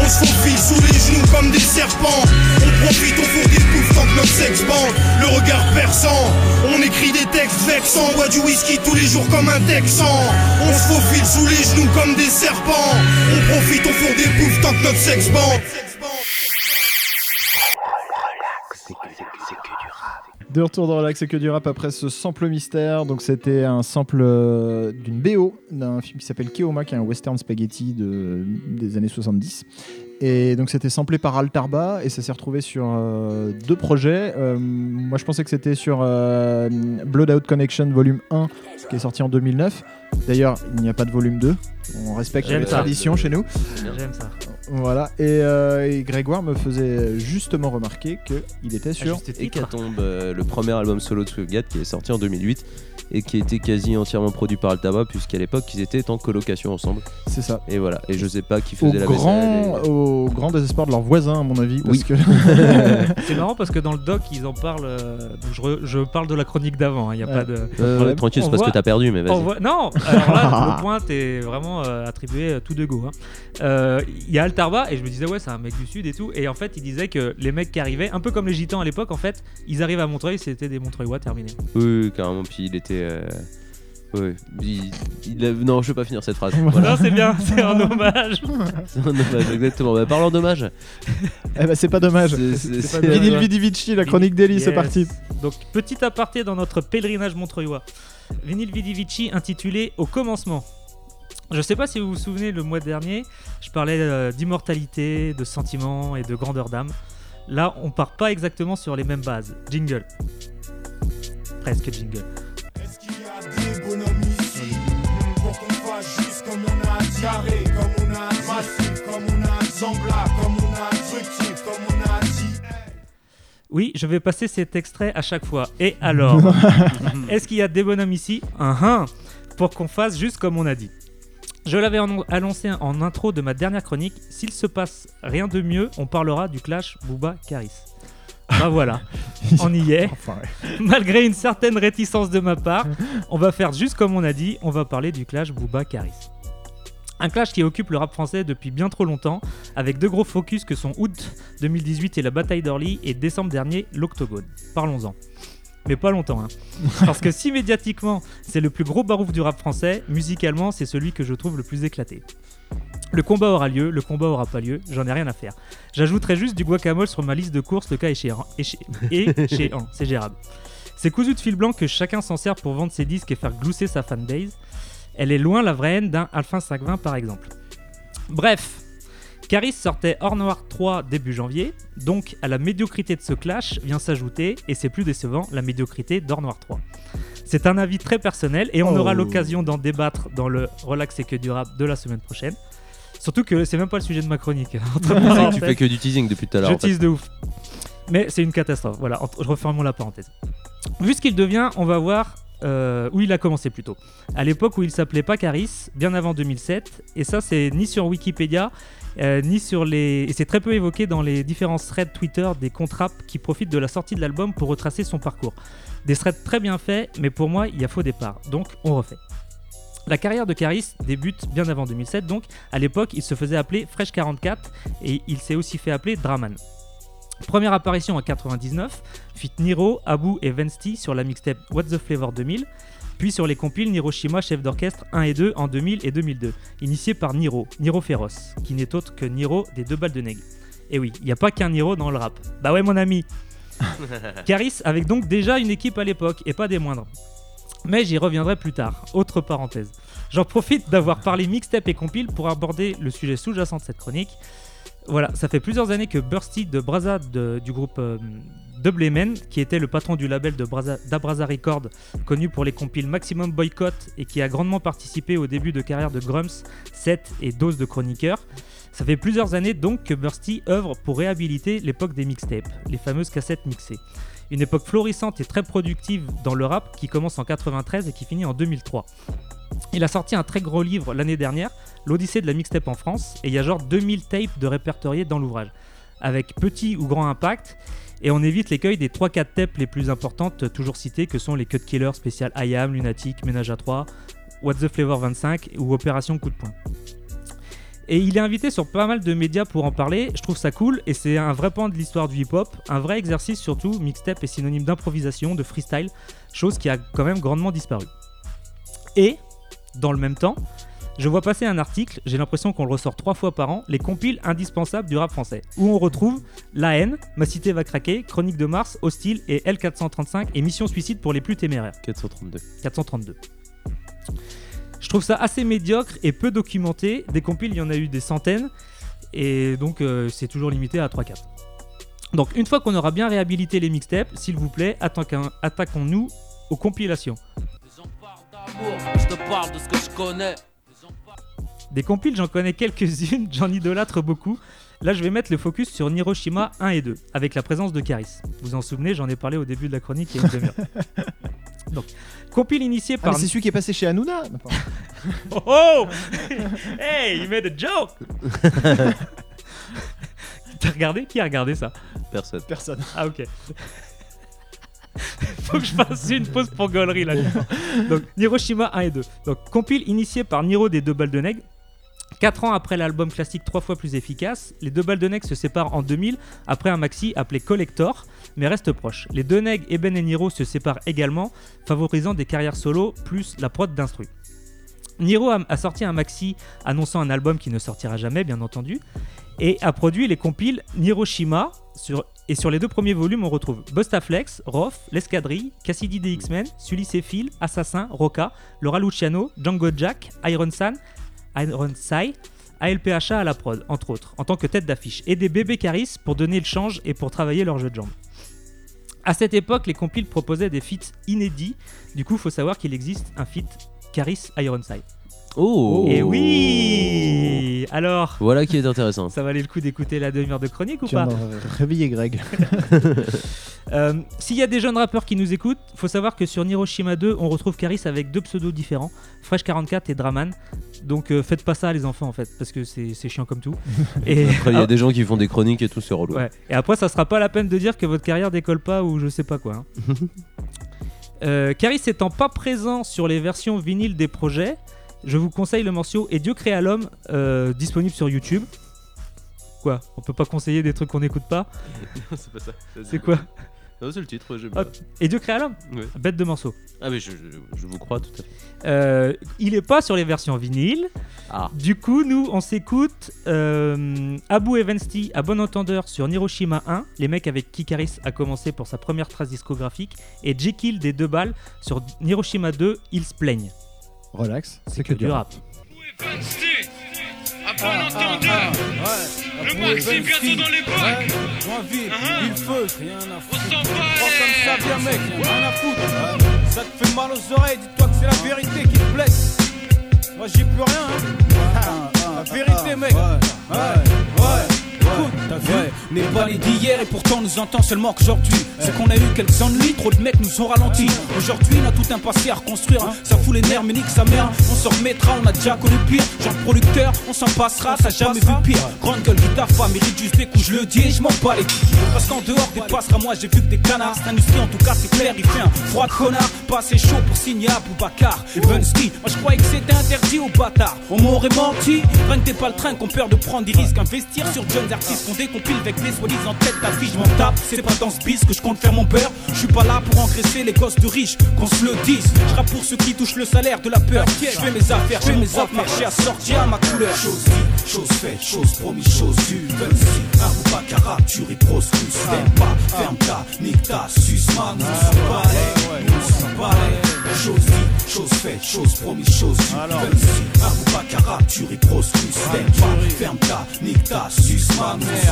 On se faufile sous les genoux comme des serpents. On profite au four des poufs tant que notre sexe bande. Le regard perçant. On écrit des textes vexants. On boit du whisky tous les jours comme un texan se faufile sous les genoux comme des serpents On profite au four des poufs tant que notre sexe bande De retour dans Relax et que du rap après ce sample mystère. Donc c'était un sample euh, d'une BO d'un film qui s'appelle Keoma, qui est un western spaghetti de, des années 70. Et donc c'était samplé par Altarba et ça s'est retrouvé sur euh, deux projets. Euh, moi je pensais que c'était sur euh, Blood Out Connection volume 1 qui est sorti en 2009. D'ailleurs il n'y a pas de volume 2. On respecte les traditions chez nous. J'aime ça. Voilà. Et, euh, et Grégoire me faisait justement remarquer qu'il était sur... Hécatombe, euh, le premier album solo de Swiftgad qui est sorti en 2008 et qui était quasi entièrement produit par Altaba puisqu'à l'époque ils étaient en colocation ensemble. C'est ça. Et voilà. Et je sais pas qui Au faisait la grand, et- au grand désespoir de leurs voisins, à mon avis. Oui. que... C'est marrant parce que dans le doc, ils en parlent. euh, je, re- je parle de la chronique d'avant, il n'y a Ouais. pas de. Euh, ouais, tranquille, c'est On parce voit- que t'as perdu, mais vas-y. voit- Non, alors là, le point est vraiment euh, attribué tout de go. hein. Euh, Il y a Et je me disais, ouais, c'est un mec du sud et tout. Et en fait, il disait que les mecs qui arrivaient, un peu comme les gitans à l'époque, en fait, ils arrivent à Montreuil, c'était des Montreuillois terminés. Oui, oui, carrément. Puis il était. euh, Ouais. Il- il a- Non, je vais pas finir cette phrase. Voilà. Non, c'est bien, c'est un hommage. C'est un hommage, exactement. Bah, parlant d'hommage. Eh ben, c'est pas dommage. C'est- c'est- C'est c'est- Vinyl ouais. Vidi Vici, la chronique d'Eli, c'est parti. Donc, petit aparté dans notre pèlerinage montreuillois. Vinyl Vidi Vici intitulé Au commencement. Je sais pas si vous vous souvenez, le mois dernier, je parlais euh, d'immortalité, de sentiments et de grandeur d'âme. Là, on part pas exactement sur les mêmes bases. Jingle. Presque jingle. des bonhommes ici Pour qu'on fasse juste comme on a diarrhée Comme on a massif, comme on a zambla Comme on a tructif, comme on a dit? Oui, je vais passer cet extrait à chaque fois. Et alors? Est-ce qu'il y a des bonhommes ici? Un un Pour qu'on fasse juste comme on a dit. Je l'avais annon- annoncé en intro de ma dernière chronique. S'il se passe rien de mieux, on parlera du clash Booba Caris. Bah voilà, on y est. Malgré une certaine réticence de ma part, on va faire juste comme on a dit, on va parler du clash Booba Caris. Un clash qui occupe le rap français depuis bien trop longtemps, avec deux gros focus que sont août 2018 et la bataille d'Orly et décembre dernier l'Octogone. Parlons-en. Mais pas longtemps, hein. Parce que si médiatiquement c'est le plus gros barouf du rap français, musicalement c'est celui que je trouve le plus éclaté. Le combat aura lieu, le combat aura pas lieu, j'en ai rien à faire. J'ajouterai juste du guacamole sur ma liste de courses le cas échéant. éché- échéant, c'est gérable. C'est cousu de fil blanc que chacun s'en sert pour vendre ses disques et faire glousser sa fanbase. Elle est loin la vraie haine d'un Alpha 520 par exemple. Bref, Caris sortait Hors Noir 3 début janvier, donc à la médiocrité de ce clash vient s'ajouter, et c'est plus décevant, la médiocrité d'Hors Noir 3. C'est un avis très personnel et on Oh. aura l'occasion d'en débattre dans le Relax et que du rap de la semaine prochaine. Surtout que c'est même pas le sujet de ma chronique. entre que tu fais que du teasing depuis tout à l'heure. Je en fait. tease de ouf. Mais c'est une catastrophe. Voilà, je referme la parenthèse. Vu ce qu'il devient, on va voir euh, où il a commencé plutôt. À l'époque où il s'appelait pas Caris, bien avant 2007. Et ça, c'est ni sur Wikipédia, euh, ni sur les. Et c'est très peu évoqué dans les différents threads Twitter des contraps qui profitent de la sortie de l'album pour retracer son parcours. Des threads très bien faits, mais pour moi, il y a faux départ. Donc, on refait. La carrière de Caris débute bien avant 2007, donc à l'époque il se faisait appeler Fresh 44 et il s'est aussi fait appeler Draman. Première apparition en 99, fit Niro, Abu et Vensty sur la mixtape What's the Flavor 2000, puis sur les compiles Niroshima chef d'orchestre 1 et 2 en 2000 et 2002, initié par Niro, Niro Féroce, qui n'est autre que Niro des deux balles de nègre. Et oui, il n'y a pas qu'un Niro dans le rap. Bah ouais mon ami Caris avec donc déjà une équipe à l'époque, et pas des moindres. Mais j'y reviendrai plus tard. Autre parenthèse. J'en profite d'avoir parlé mixtape et compile pour aborder le sujet sous-jacent de cette chronique. Voilà, ça fait plusieurs années que Bursty de Braza de- du groupe euh, Double Men, qui était le patron du label de Braza- d'Abraza Records, connu pour les compiles Maximum Boycott et qui a grandement participé au début de carrière de Grums, Seth et Dose de chroniqueurs. Ça fait plusieurs années donc que Bursty œuvre pour réhabiliter l'époque des mixtapes, les fameuses cassettes mixées. Une époque florissante et très productive dans le rap qui commence en 93 et qui finit en 2003. Il a sorti un très gros livre l'année dernière, L'Odyssée de la mixtape en France, et il y a genre 2000 tapes de répertoriés dans l'ouvrage, avec petit ou grand impact, et on évite l'écueil des 3-4 tapes les plus importantes toujours citées, que sont les Cut Killers spécial I Am, Lunatic, Ménage à 3, What's the Flavor 25 ou Opération Coup de poing. Et il est invité sur pas mal de médias pour en parler, je trouve ça cool, et c'est un vrai pan de l'histoire du hip-hop, un vrai exercice surtout, mixtape est synonyme d'improvisation, de freestyle, chose qui a quand même grandement disparu. Et, dans le même temps, je vois passer un article, j'ai l'impression qu'on le ressort trois fois par an, les compiles indispensables du rap français, où on retrouve La haine, Ma cité va craquer, Chronique de Mars, Hostile et L435 et Mission Suicide pour les plus téméraires. 432. 432. Je trouve ça assez médiocre et peu documenté. Des compiles, il y en a eu des centaines. Et donc, euh, c'est toujours limité à 3-4. Donc, une fois qu'on aura bien réhabilité les mixtapes, s'il vous plaît, attaquons- attaquons-nous aux compilations. Je te parle de ce que je connais. Des compiles, j'en connais quelques-unes, j'en idolâtre beaucoup. Là, je vais mettre le focus sur Hiroshima 1 et 2, avec la présence de Caris. Vous en souvenez, j'en ai parlé au début de la chronique il y a une demi-heure. Donc, compile initié Ah, par. c'est celui qui est passé chez Hanouna. Oh oh Hey, you made a joke T'as regardé? Qui a regardé ça? Personne. Personne. Ah ok. Faut que je fasse une pause pour gaulerie là. Donc Hiroshima 1 et 2. Donc compile initié par Niro des deux balles de nègre. 4 ans après l'album classique trois fois plus efficace, les deux balles de nègre se séparent en 2000 après un maxi appelé Collector, mais restent proches. Les deux nègres, Eben et Niro, se séparent également, favorisant des carrières solo plus la prod d'instru. Niro a, a sorti un maxi annonçant un album qui ne sortira jamais, bien entendu, et a produit les compiles Niroshima. Sur, et sur les deux premiers volumes, on retrouve Bustaflex, Roth, L'Escadrille, Cassidy des X-Men, Sully Phil, Assassin, Roca, Laura Luciano, Django Jack, Iron San, Iron Sai, ALPHA à la prod, entre autres, en tant que tête d'affiche, et des bébés Caris pour donner le change et pour travailler leur jeu de jambes. À cette époque, les compiles proposaient des feats inédits. Du coup, il faut savoir qu'il existe un feat Caris Ironside. Oh Et oui Alors, Voilà qui est intéressant. ça valait le coup d'écouter la demi-heure de chronique ou Tu pas de réveiller Greg. Euh, S'il y a des jeunes rappeurs qui nous écoutent, faut savoir que sur Niroshima 2, on retrouve Caris avec deux pseudos différents, Fresh44 et Draman. Donc euh, faites pas ça les enfants en fait, parce que c'est c'est chiant comme tout. Et Après, il y a des gens qui font des chroniques et tout, c'est relou. Ouais. Et après, ça sera pas la peine de dire que votre carrière décolle pas ou je sais pas quoi. hein. Euh, Caris étant pas présent sur les versions vinyles des projets, je vous conseille le morceau Et Dieu créa l'homme, euh, disponible sur YouTube. Quoi On peut pas conseiller des trucs qu'on n'écoute pas c'est pas ça. C'est quoi Non, c'est le titre, j'aime Hop. Et Dieu créa l'homme Ouais. Bête de morceau. Ah, mais je, je- je vous crois tout à fait. Euh, il est pas sur les versions vinyles. Ah. Du coup, nous, on s'écoute euh, Abu Evensti à bon entendeur sur Niroshima 1, les mecs avec qui Caris a commencé pour sa première trace discographique, et Jekyll des deux balles sur Niroshima 2, ils se plaignent. Relax, C'est que du rap. À bon entendeur, le maxi bientôt dans les bacs. Moins vite, il feu, rien à foutre. On s'en bat comme ça, bien mec, rien à foutre. Ça te fait mal aux oreilles, dis-toi que c'est la vérité qui te blesse. Moi j'y peux rien, hein. La vérité, mec. Ouais, ouais. Écoute, t'as vu N'est pas les d'hier et pourtant nous entend seulement qu'aujourd'hui. C'est qu'on a eu quelques ennuis, trop de mecs nous ont ralenti Aujourd'hui on a tout un passé à reconstruire. Ça fout les nerfs mais nique sa mère. On s'en remettra, on a déjà connu pire. Genre producteur, on s'en passera, t'as jamais vu pire. Grande gueule, guitare, femme, mérite juste des coups, je le dis et je m'en bats les couilles. Parce qu'en dehors des passera moi j'ai vu que des canards. Cette industrie en tout cas c'est clair, il fait un froid de connard. Pas assez chaud pour signer à Boubacar Evenski, moi je croyais que c'était interdit aux bâtards. On m'aurait menti, rien que t'es pas le train qu'on peur de prendre des risques. Investir sur jeunes artistes qu'on décompile avec des soi-disant tête d'affiche Je m'en tape, c'est pas dans ce bis que je compte faire mon beurre Je suis pas là pour engraisser les gosses de riches, qu'on se le dise Je rappe pour ceux qui touchent le salaire de la peur Je fais mes affaires, je fais mes affaires, marcher à sortir à ma couleur Chose dite, chose faite, chose promise, chose due. Vinci, Aboubacara, tu ripostes plus. T'aimes pas, ferme ta, nique ta, suce man. Nous s'en balais, nous s'en balais. Chose dite, chose faite, chose promise, chose due. Aboubacara, tu plus. T'aimes pas, ferme ta, nique ta, suce s'en balais.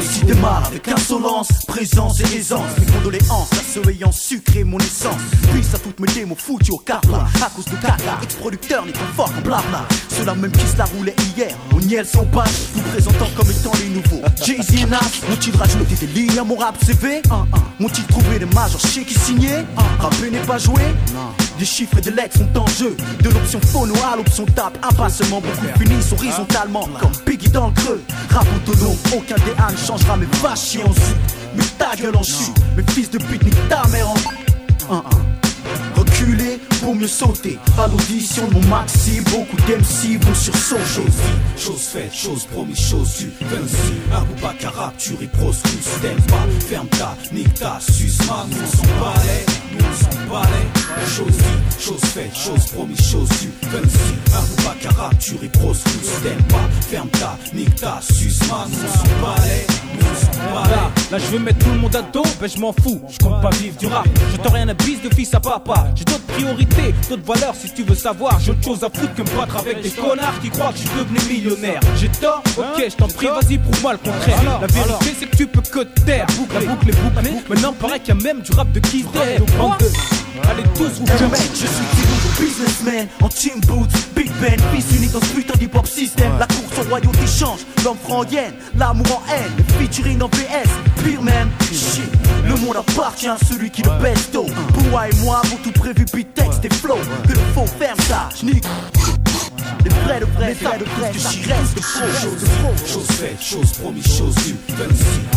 Ici démarre avec insolence, présence et aisance. Mes condoléances à ceux ayant sucré mon essence. Puisse à toutes mes démos foutues au carpla. À cause de caca, ex-producteur n'est trop fort en blabla. Ceux-là même qui se la roulaient hier, au niel sans page. Vous présentant comme étant les nouveaux. Jay-Z et Nas, ont-ils rajouté des lignes à mon rap CV M'ont-ils trouvé des majors chez qui signaient Rapper n'est pas joué Des chiffres et des lettres sont en jeu. De l'option phono à l'option tape, seulement beaucoup finissent horizontalement comme Biggie dans le creux. Rap autonome, aucun DA ne changera mes vaches en zut. Mais ta gueule en chute, mes fils de pute nique ta mère en. Mieux sauter. À l'audition de mon maxi, beaucoup d'MC vont sur Chose dite, chose faite, chose promise, chose due. Vinci, plus. T'aimes pas, ferme ta, nique ta, suce man. Nous s'en balais, nous s'en balais. Chose dite, chose faite, chose promise, chose due. Vinci, Aboubacara, tu ripostes plus. T'aimes pas, ferme ta, nique ta, suce man. Nous s'en balais, nous s'en balais. Là, là je veux mettre tout le monde à dos, ben je m'en fous, je compte pas vivre du rap Je t'en rien à bise de fils à papa J'ai d'autres priorités, d'autres valeurs. Si tu veux savoir J'ai autre chose à foutre que me battre avec des connards qui croient que je suis devenu millionnaire. J'ai tort, ok je t'en prie vas-y prouve-moi le contraire. La vérité c'est que tu peux que te taire. La boucle est bouclée, maintenant paraît qu'il y a même du rap de qui Allez tous vous Je mec, je suis Tino, businessman en team boots, big band, fils unique dans ce putain d'hip hop système. La course au royauté change, l'homme en yen, l'amour en haine, le featuring en VS, pire même. Shit, le monde appartient à celui qui le besto. Pour moi et moi, pour tout prévu, beat texte et flow. Que le faux ferme ça, j'nique. Les vrais de vrais, les vrais de vrais, ça reste de faux. Chose, chose faite, chose promise, chose due.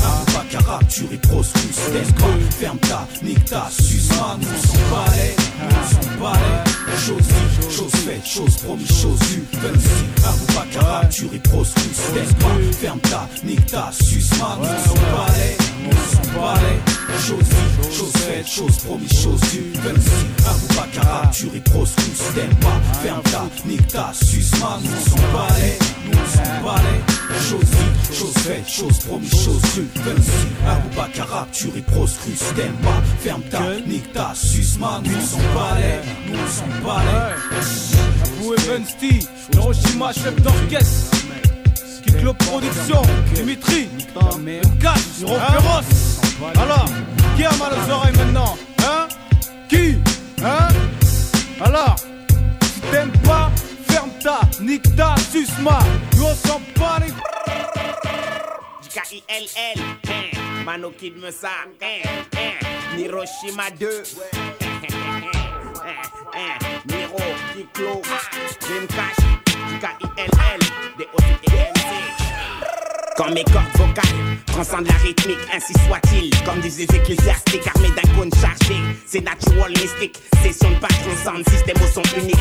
Aboubacara, tu ripostes plus. T'aimes pas, ferme ta, nique ta, suce man. Nous s'en balais, nous s'en balais. Chose dite, chose faite, fait, chose promis, chose vue. Fancy, Aboubakar, tu proscrus, pas, ferme ta, nique ta, suce ma, on s'en balai, on s'en balai. Chose vue, chose faite, chose promis, chose. Fancy, Aboubakar, tu proscrus, pas, ferme ta, nique ta, suce ma, on s'en balai, on s'en balai. Chose vue, chose faite, chose promis, chose vue. Fancy, Aboubakar, tu proscrus, pas, ferme ta, nique ta, suce ma, on s'en balai, on s'en balai. Abou Evensti, Hiroshima, chef d'orchestre. Kiklo Production, Dimitri, Mkat, Hiro Féroce. Alors, qui a mal aux oreilles maintenant Hein? Qui Hein? Alors, si t'aimes pas, ferme ta, nique ta, susma. Les. K-I-L-L, hein, Mano Kid me ça, hein, hein, Hiroshima 2, hein, hein, Miro, Kiklo, Dreamcast, K-I-L-L, D-O-C-E-M-C. Quand mes cordes vocales transcendent la rythmique, ainsi soit-il. Comme les ecclésiastiques armés d'un cône chargé. C'est natural mystique, session de page ensemble, système au son unique.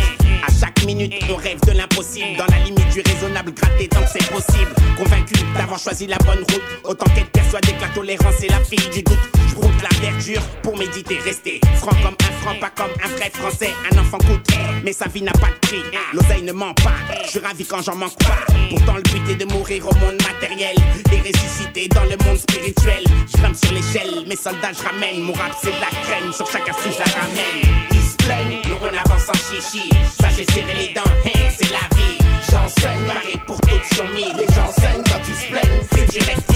À chaque minute, on rêve de l'impossible. Dans la limite du raisonnable, gratter tant que c'est possible. Convaincu d'avoir choisi la bonne route. Autant qu'être persuadé que la tolérance est la fille du doute. Je broute la verdure pour méditer, rester franc comme un franc, pas comme un vrai français. Un enfant coûte, mais sa vie n'a pas de prix. L'oseille ne ment pas, je suis ravi quand j'en manque pas. Pourtant, le but est de mourir au monde matériel et ressusciter dans le monde spirituel. Je grimpe sur l'échelle, mes soldats je ramène. Mon rap c'est de la crème, sur chaque je la ramène. Ils se plaignent, nous on avance en chichi. Ça j'ai serré les dents, hein, c'est la vie. J'enseigne, pareil pour toutes sur mille. Et j'enseigne quand tu se plaignent, c'est direct.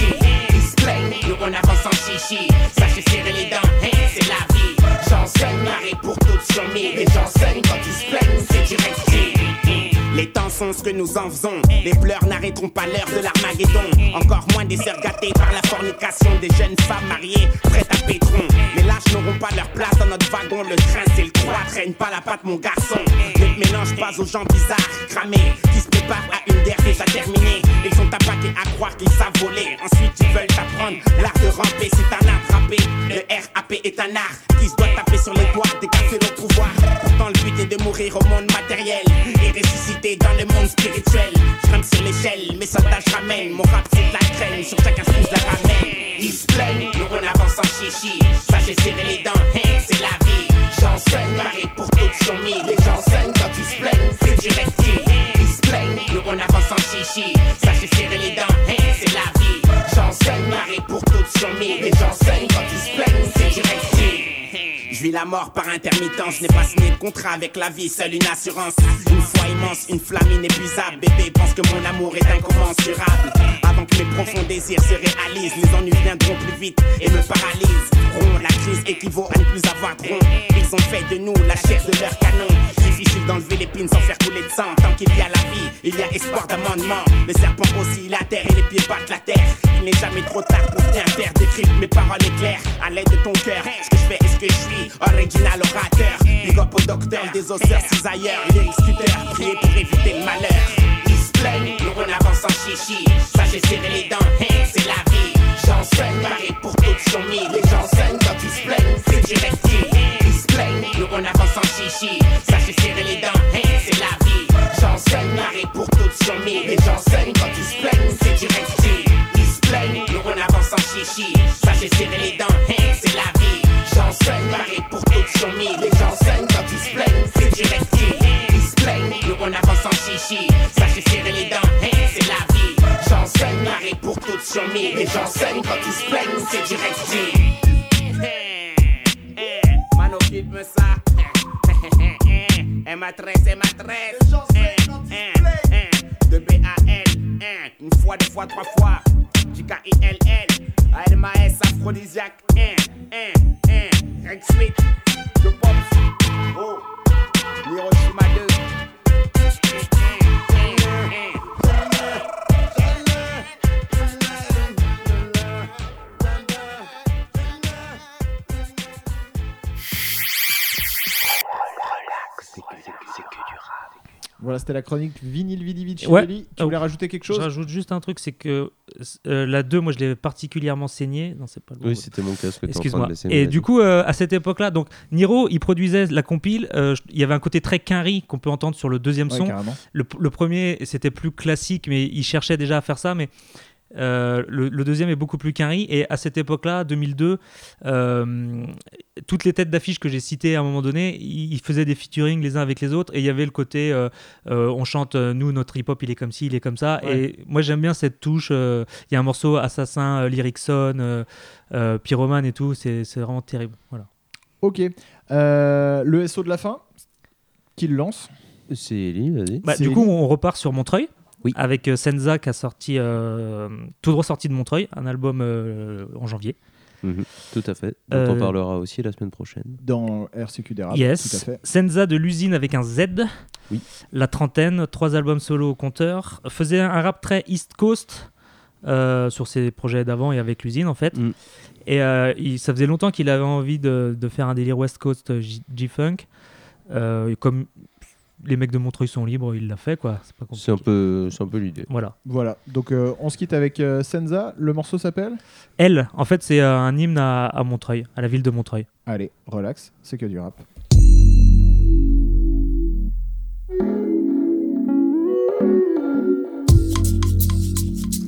Ils se plaignent, nous on avance en chichi. Ça j'ai serré les dents, hein, c'est la vie. J'enseigne, pareil pour toutes sur j'enseigne quand tu se plaignent, c'est direct. Les temps sont ce que nous en faisons. Les pleurs n'arrêteront pas l'heure de l'Armageddon. Encore moins des sœurs gâtées par la fornication des jeunes femmes mariées prêtes à pétron. Les lâches n'auront pas leur place dans notre wagon. Le train, c'est le croix, traîne pas la patte, mon garçon. Ne te mélange pas aux gens bizarres, cramés, qui se préparent à une guerre déjà terminée. Ils sont apaqués à croire qu'ils savent voler. Ensuite, ils veulent t'apprendre l'art de ramper. C'est un art rappé. Le RAP est un art qui se doit taper sur les doigts, décasser le pouvoir. Pourtant, le but est de mourir au monde matériel et Soldats je ramène. Mon rap c'est de la crème, sur chaque astuce la ramène. Ils se plaignent, avance en chichi. Ça j'ai serré les dents, hein, c'est la vie. J'enseigne, pareil pour toutes sur mille. Et j'enseigne quand tu se c'est direct. Ils se plaignent, avance en chichi. Ça j'ai serré les dents, hein, c'est la vie. J'enseigne, pareil pour toutes sur mille. J'enseigne quand La mort par intermittence, n'ai pas signé de contrat avec la vie, seule une assurance. Une foi immense, une flamme inépuisable. Bébé pense que mon amour est incommensurable. Avant que mes profonds désirs se réalisent, les ennuis viendront plus vite et me paralysent. Rond, la crise équivaut à ne plus avoir rond. Ils ont fait de nous la chair de leur canon. Difficile d'enlever l'épine sans faire couler de sang. Tant qu'il y a la vie, il y a espoir d'amendement. Le serpent aussi la terre et les pieds battent la terre. Il n'est jamais trop tard pour bien faire. Décrypte mes paroles éclairent à l'aide de ton cœur. Ce que je fais est ce que je suis. Original orateur. Big up au docteur des osseurs cisailleurs. Les scooters, priez pour éviter le malheur. Ils se plaignent, nous on avance en chichi. Ça j'ai serré les dents, hein, c'est la vie. J'enseigne, pareil pour toutes sur mille. Et j'enseigne quand tu se plaignes, c'est direct. Ils se plaignent, nous on avance en chichi. Ça j'ai serré les dents, hein, c'est la vie. J'enseigne, pareil pour toutes sur mille. Et j'enseigne quand tu se plaignes, c'est direct. Ils se plaignent, nous on avance en chichi. Ça j'ai serré les dents, J'enseigne, pareil pour toutes sur mille. Et j'enseigne quand tu se plaignes, c'est direct. Ils se plaignent, nous on avance en chichi. J'ai serré les dents, hein, c'est la vie. J'enseigne, pareil pour toutes sur mille. Et j'enseigne quand tu se plaignes, c'est direct. Mano, me ça. M A 13, M A 13. De B A L. Une fois, deux fois, trois fois. J K I L L. A L M A S aphrodisiaque. Reg Sweet. De Pops. Oh. Hiroshima 2. Voilà, c'était la chronique vinyle Vidi Vici Ouais. Tu Oh, voulais rajouter quelque chose Je rajoute juste un truc, c'est que euh, la 2, moi je l'ai particulièrement saignée. Non, c'est pas le Oui, bon. c'était mon casque Excuse-moi. de laisser, Et du coup, euh, à cette époque-là, donc Niro, il produisait la compile. euh, il y avait un côté très quinri qu'on peut entendre sur le deuxième Ouais, son. Le, le premier, c'était plus classique, mais il cherchait déjà à faire ça. Mais euh, le, le deuxième est beaucoup plus quinri. Et à cette époque-là, 2002, euh, toutes les têtes d'affiche que j'ai citées à un moment donné, ils, ils faisaient des featuring les uns avec les autres. Et il y avait le côté, euh, euh, on chante, nous, notre hip-hop, il est comme ci, il est comme ça. Ouais. Et moi, j'aime bien cette touche. euh, Il y a un morceau Assassin, euh, Lyricson, euh, euh, Pyromane et tout. C'est vraiment terrible. Voilà. Ok. Euh, le SO de la fin, qui le lance? C'est Ellie, vas-y. Bah, du coup, on repart sur Montreuil. Oui. Avec euh, Senza qui a sorti euh, tout droit sorti de Montreuil, un album euh, en janvier. Mhm, Tout à fait. Dont Euh, on parlera aussi la semaine prochaine. Dans RCQ des Rap, yes. tout à fait. Senza de l'usine avec un Z. Oui. La trentaine, trois albums solo au compteur. Faisait un rap très East Coast euh, sur ses projets d'avant et avec l'usine en fait. Mm. Et euh, il- ça faisait longtemps qu'il avait envie de, de faire un délire West Coast G-Funk. Euh, comme les mecs de Montreuil sont libres, il l'a fait quoi. C'est pas compliqué. C'est un peu, c'est un peu l'idée. Voilà. Voilà, donc euh, on se quitte avec euh, Senza. Le morceau s'appelle Elle, en fait, c'est euh, un hymne à, à Montreuil, à la ville de Montreuil. Allez, relax, c'est que du rap.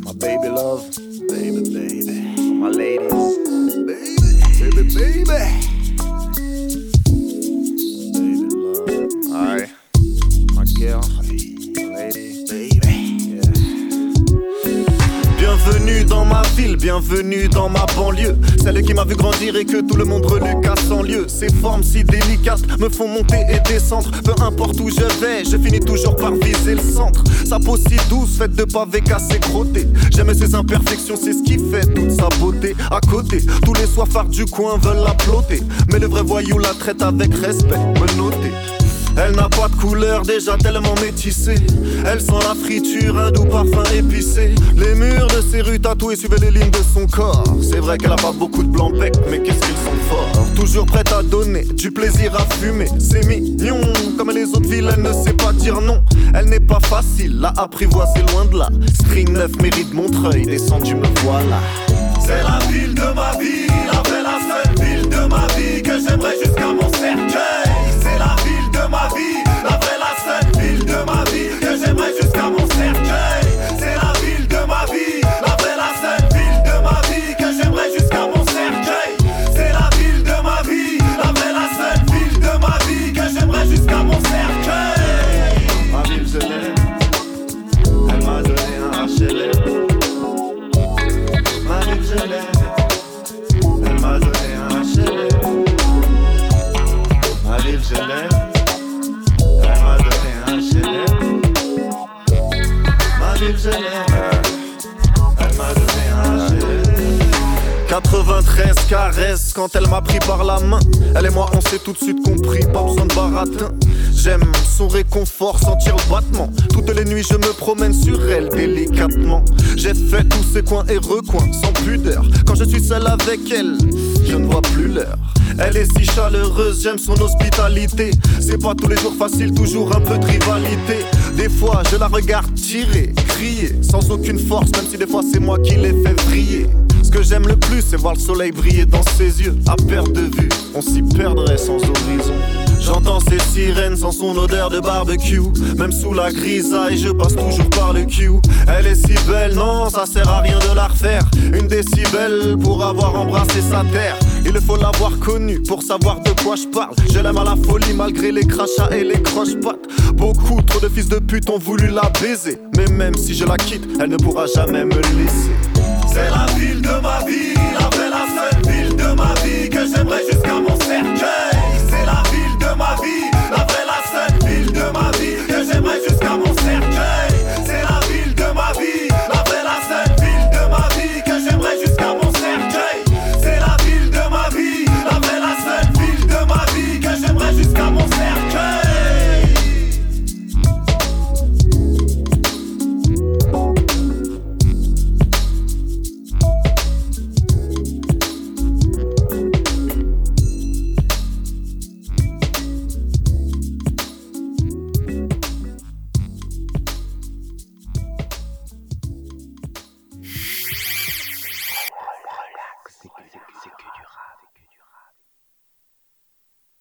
My baby love, baby, baby. My ladies, baby, baby, baby. Baby bienvenue dans ma banlieue. Celle qui m'a vu grandir et que tout le monde reluque à 100 lieux. Ces formes si délicates me font monter et descendre. Peu importe où je vais, je finis toujours par viser le centre. Sa peau si douce, faite de pavés cassés crottés. J'aime ses imperfections, c'est ce qui fait toute sa beauté. À côté, tous les soifards du coin veulent l'applaudir. Mais le vrai voyou la traite avec respect, me noter. Elle n'a pas de couleur, déjà tellement métissée. Elle sent la friture, un doux parfum épicé. Les murs de ses rues tatouées suivaient les lignes de son corps. C'est vrai qu'elle a pas beaucoup de blanc bec, mais qu'est-ce qu'ils sont forts. Toujours prête à donner, du plaisir à fumer. C'est mignon, comme les autres villes, elle ne sait pas dire non. Elle n'est pas facile, à apprivoiser loin de là. String neuf mérite Montreuil, descendu me voilà. C'est la ville de ma vie, la seule ville de ma vie que j'aimerais jusqu'à mon cercueil. Ma vie, 93 caresses quand elle m'a pris par la main. Elle et moi, on s'est tout de suite compris, pas besoin de baratin. J'aime son réconfort, sentir le battement. Toutes les nuits, je me promène sur elle délicatement. J'ai fait tous ces coins et recoins sans pudeur. Quand je suis seul avec elle, je ne vois plus l'heure. Elle est si chaleureuse, j'aime son hospitalité. C'est pas tous les jours facile, toujours un peu de rivalité. Des fois, je la regarde tirer, crier, sans aucune force, même si des fois c'est moi qui les fais briller. Ce que j'aime le plus, c'est voir le soleil briller dans ses yeux. À perte de vue, on s'y perdrait sans horizon. J'entends ses sirènes sans son odeur de barbecue. Même sous la grisaille, je passe toujours par le Q. Elle est si belle, non, ça sert à rien de la refaire. Une belles pour avoir embrassé sa terre. Il faut l'avoir connue pour savoir de quoi je parle. Je l'aime à la folie malgré les crachats et les croche-pattes. Beaucoup trop de fils de pute ont voulu la baiser. Mais même si je la quitte, elle ne pourra jamais me laisser. C'est la ville de ma vie, après la seule ville de ma vie que j'aimerais jusqu'à mon cercueil. C'est la ville de ma vie, après la seule ville de ma vie que j'aimerais jusqu'à mon cercueil.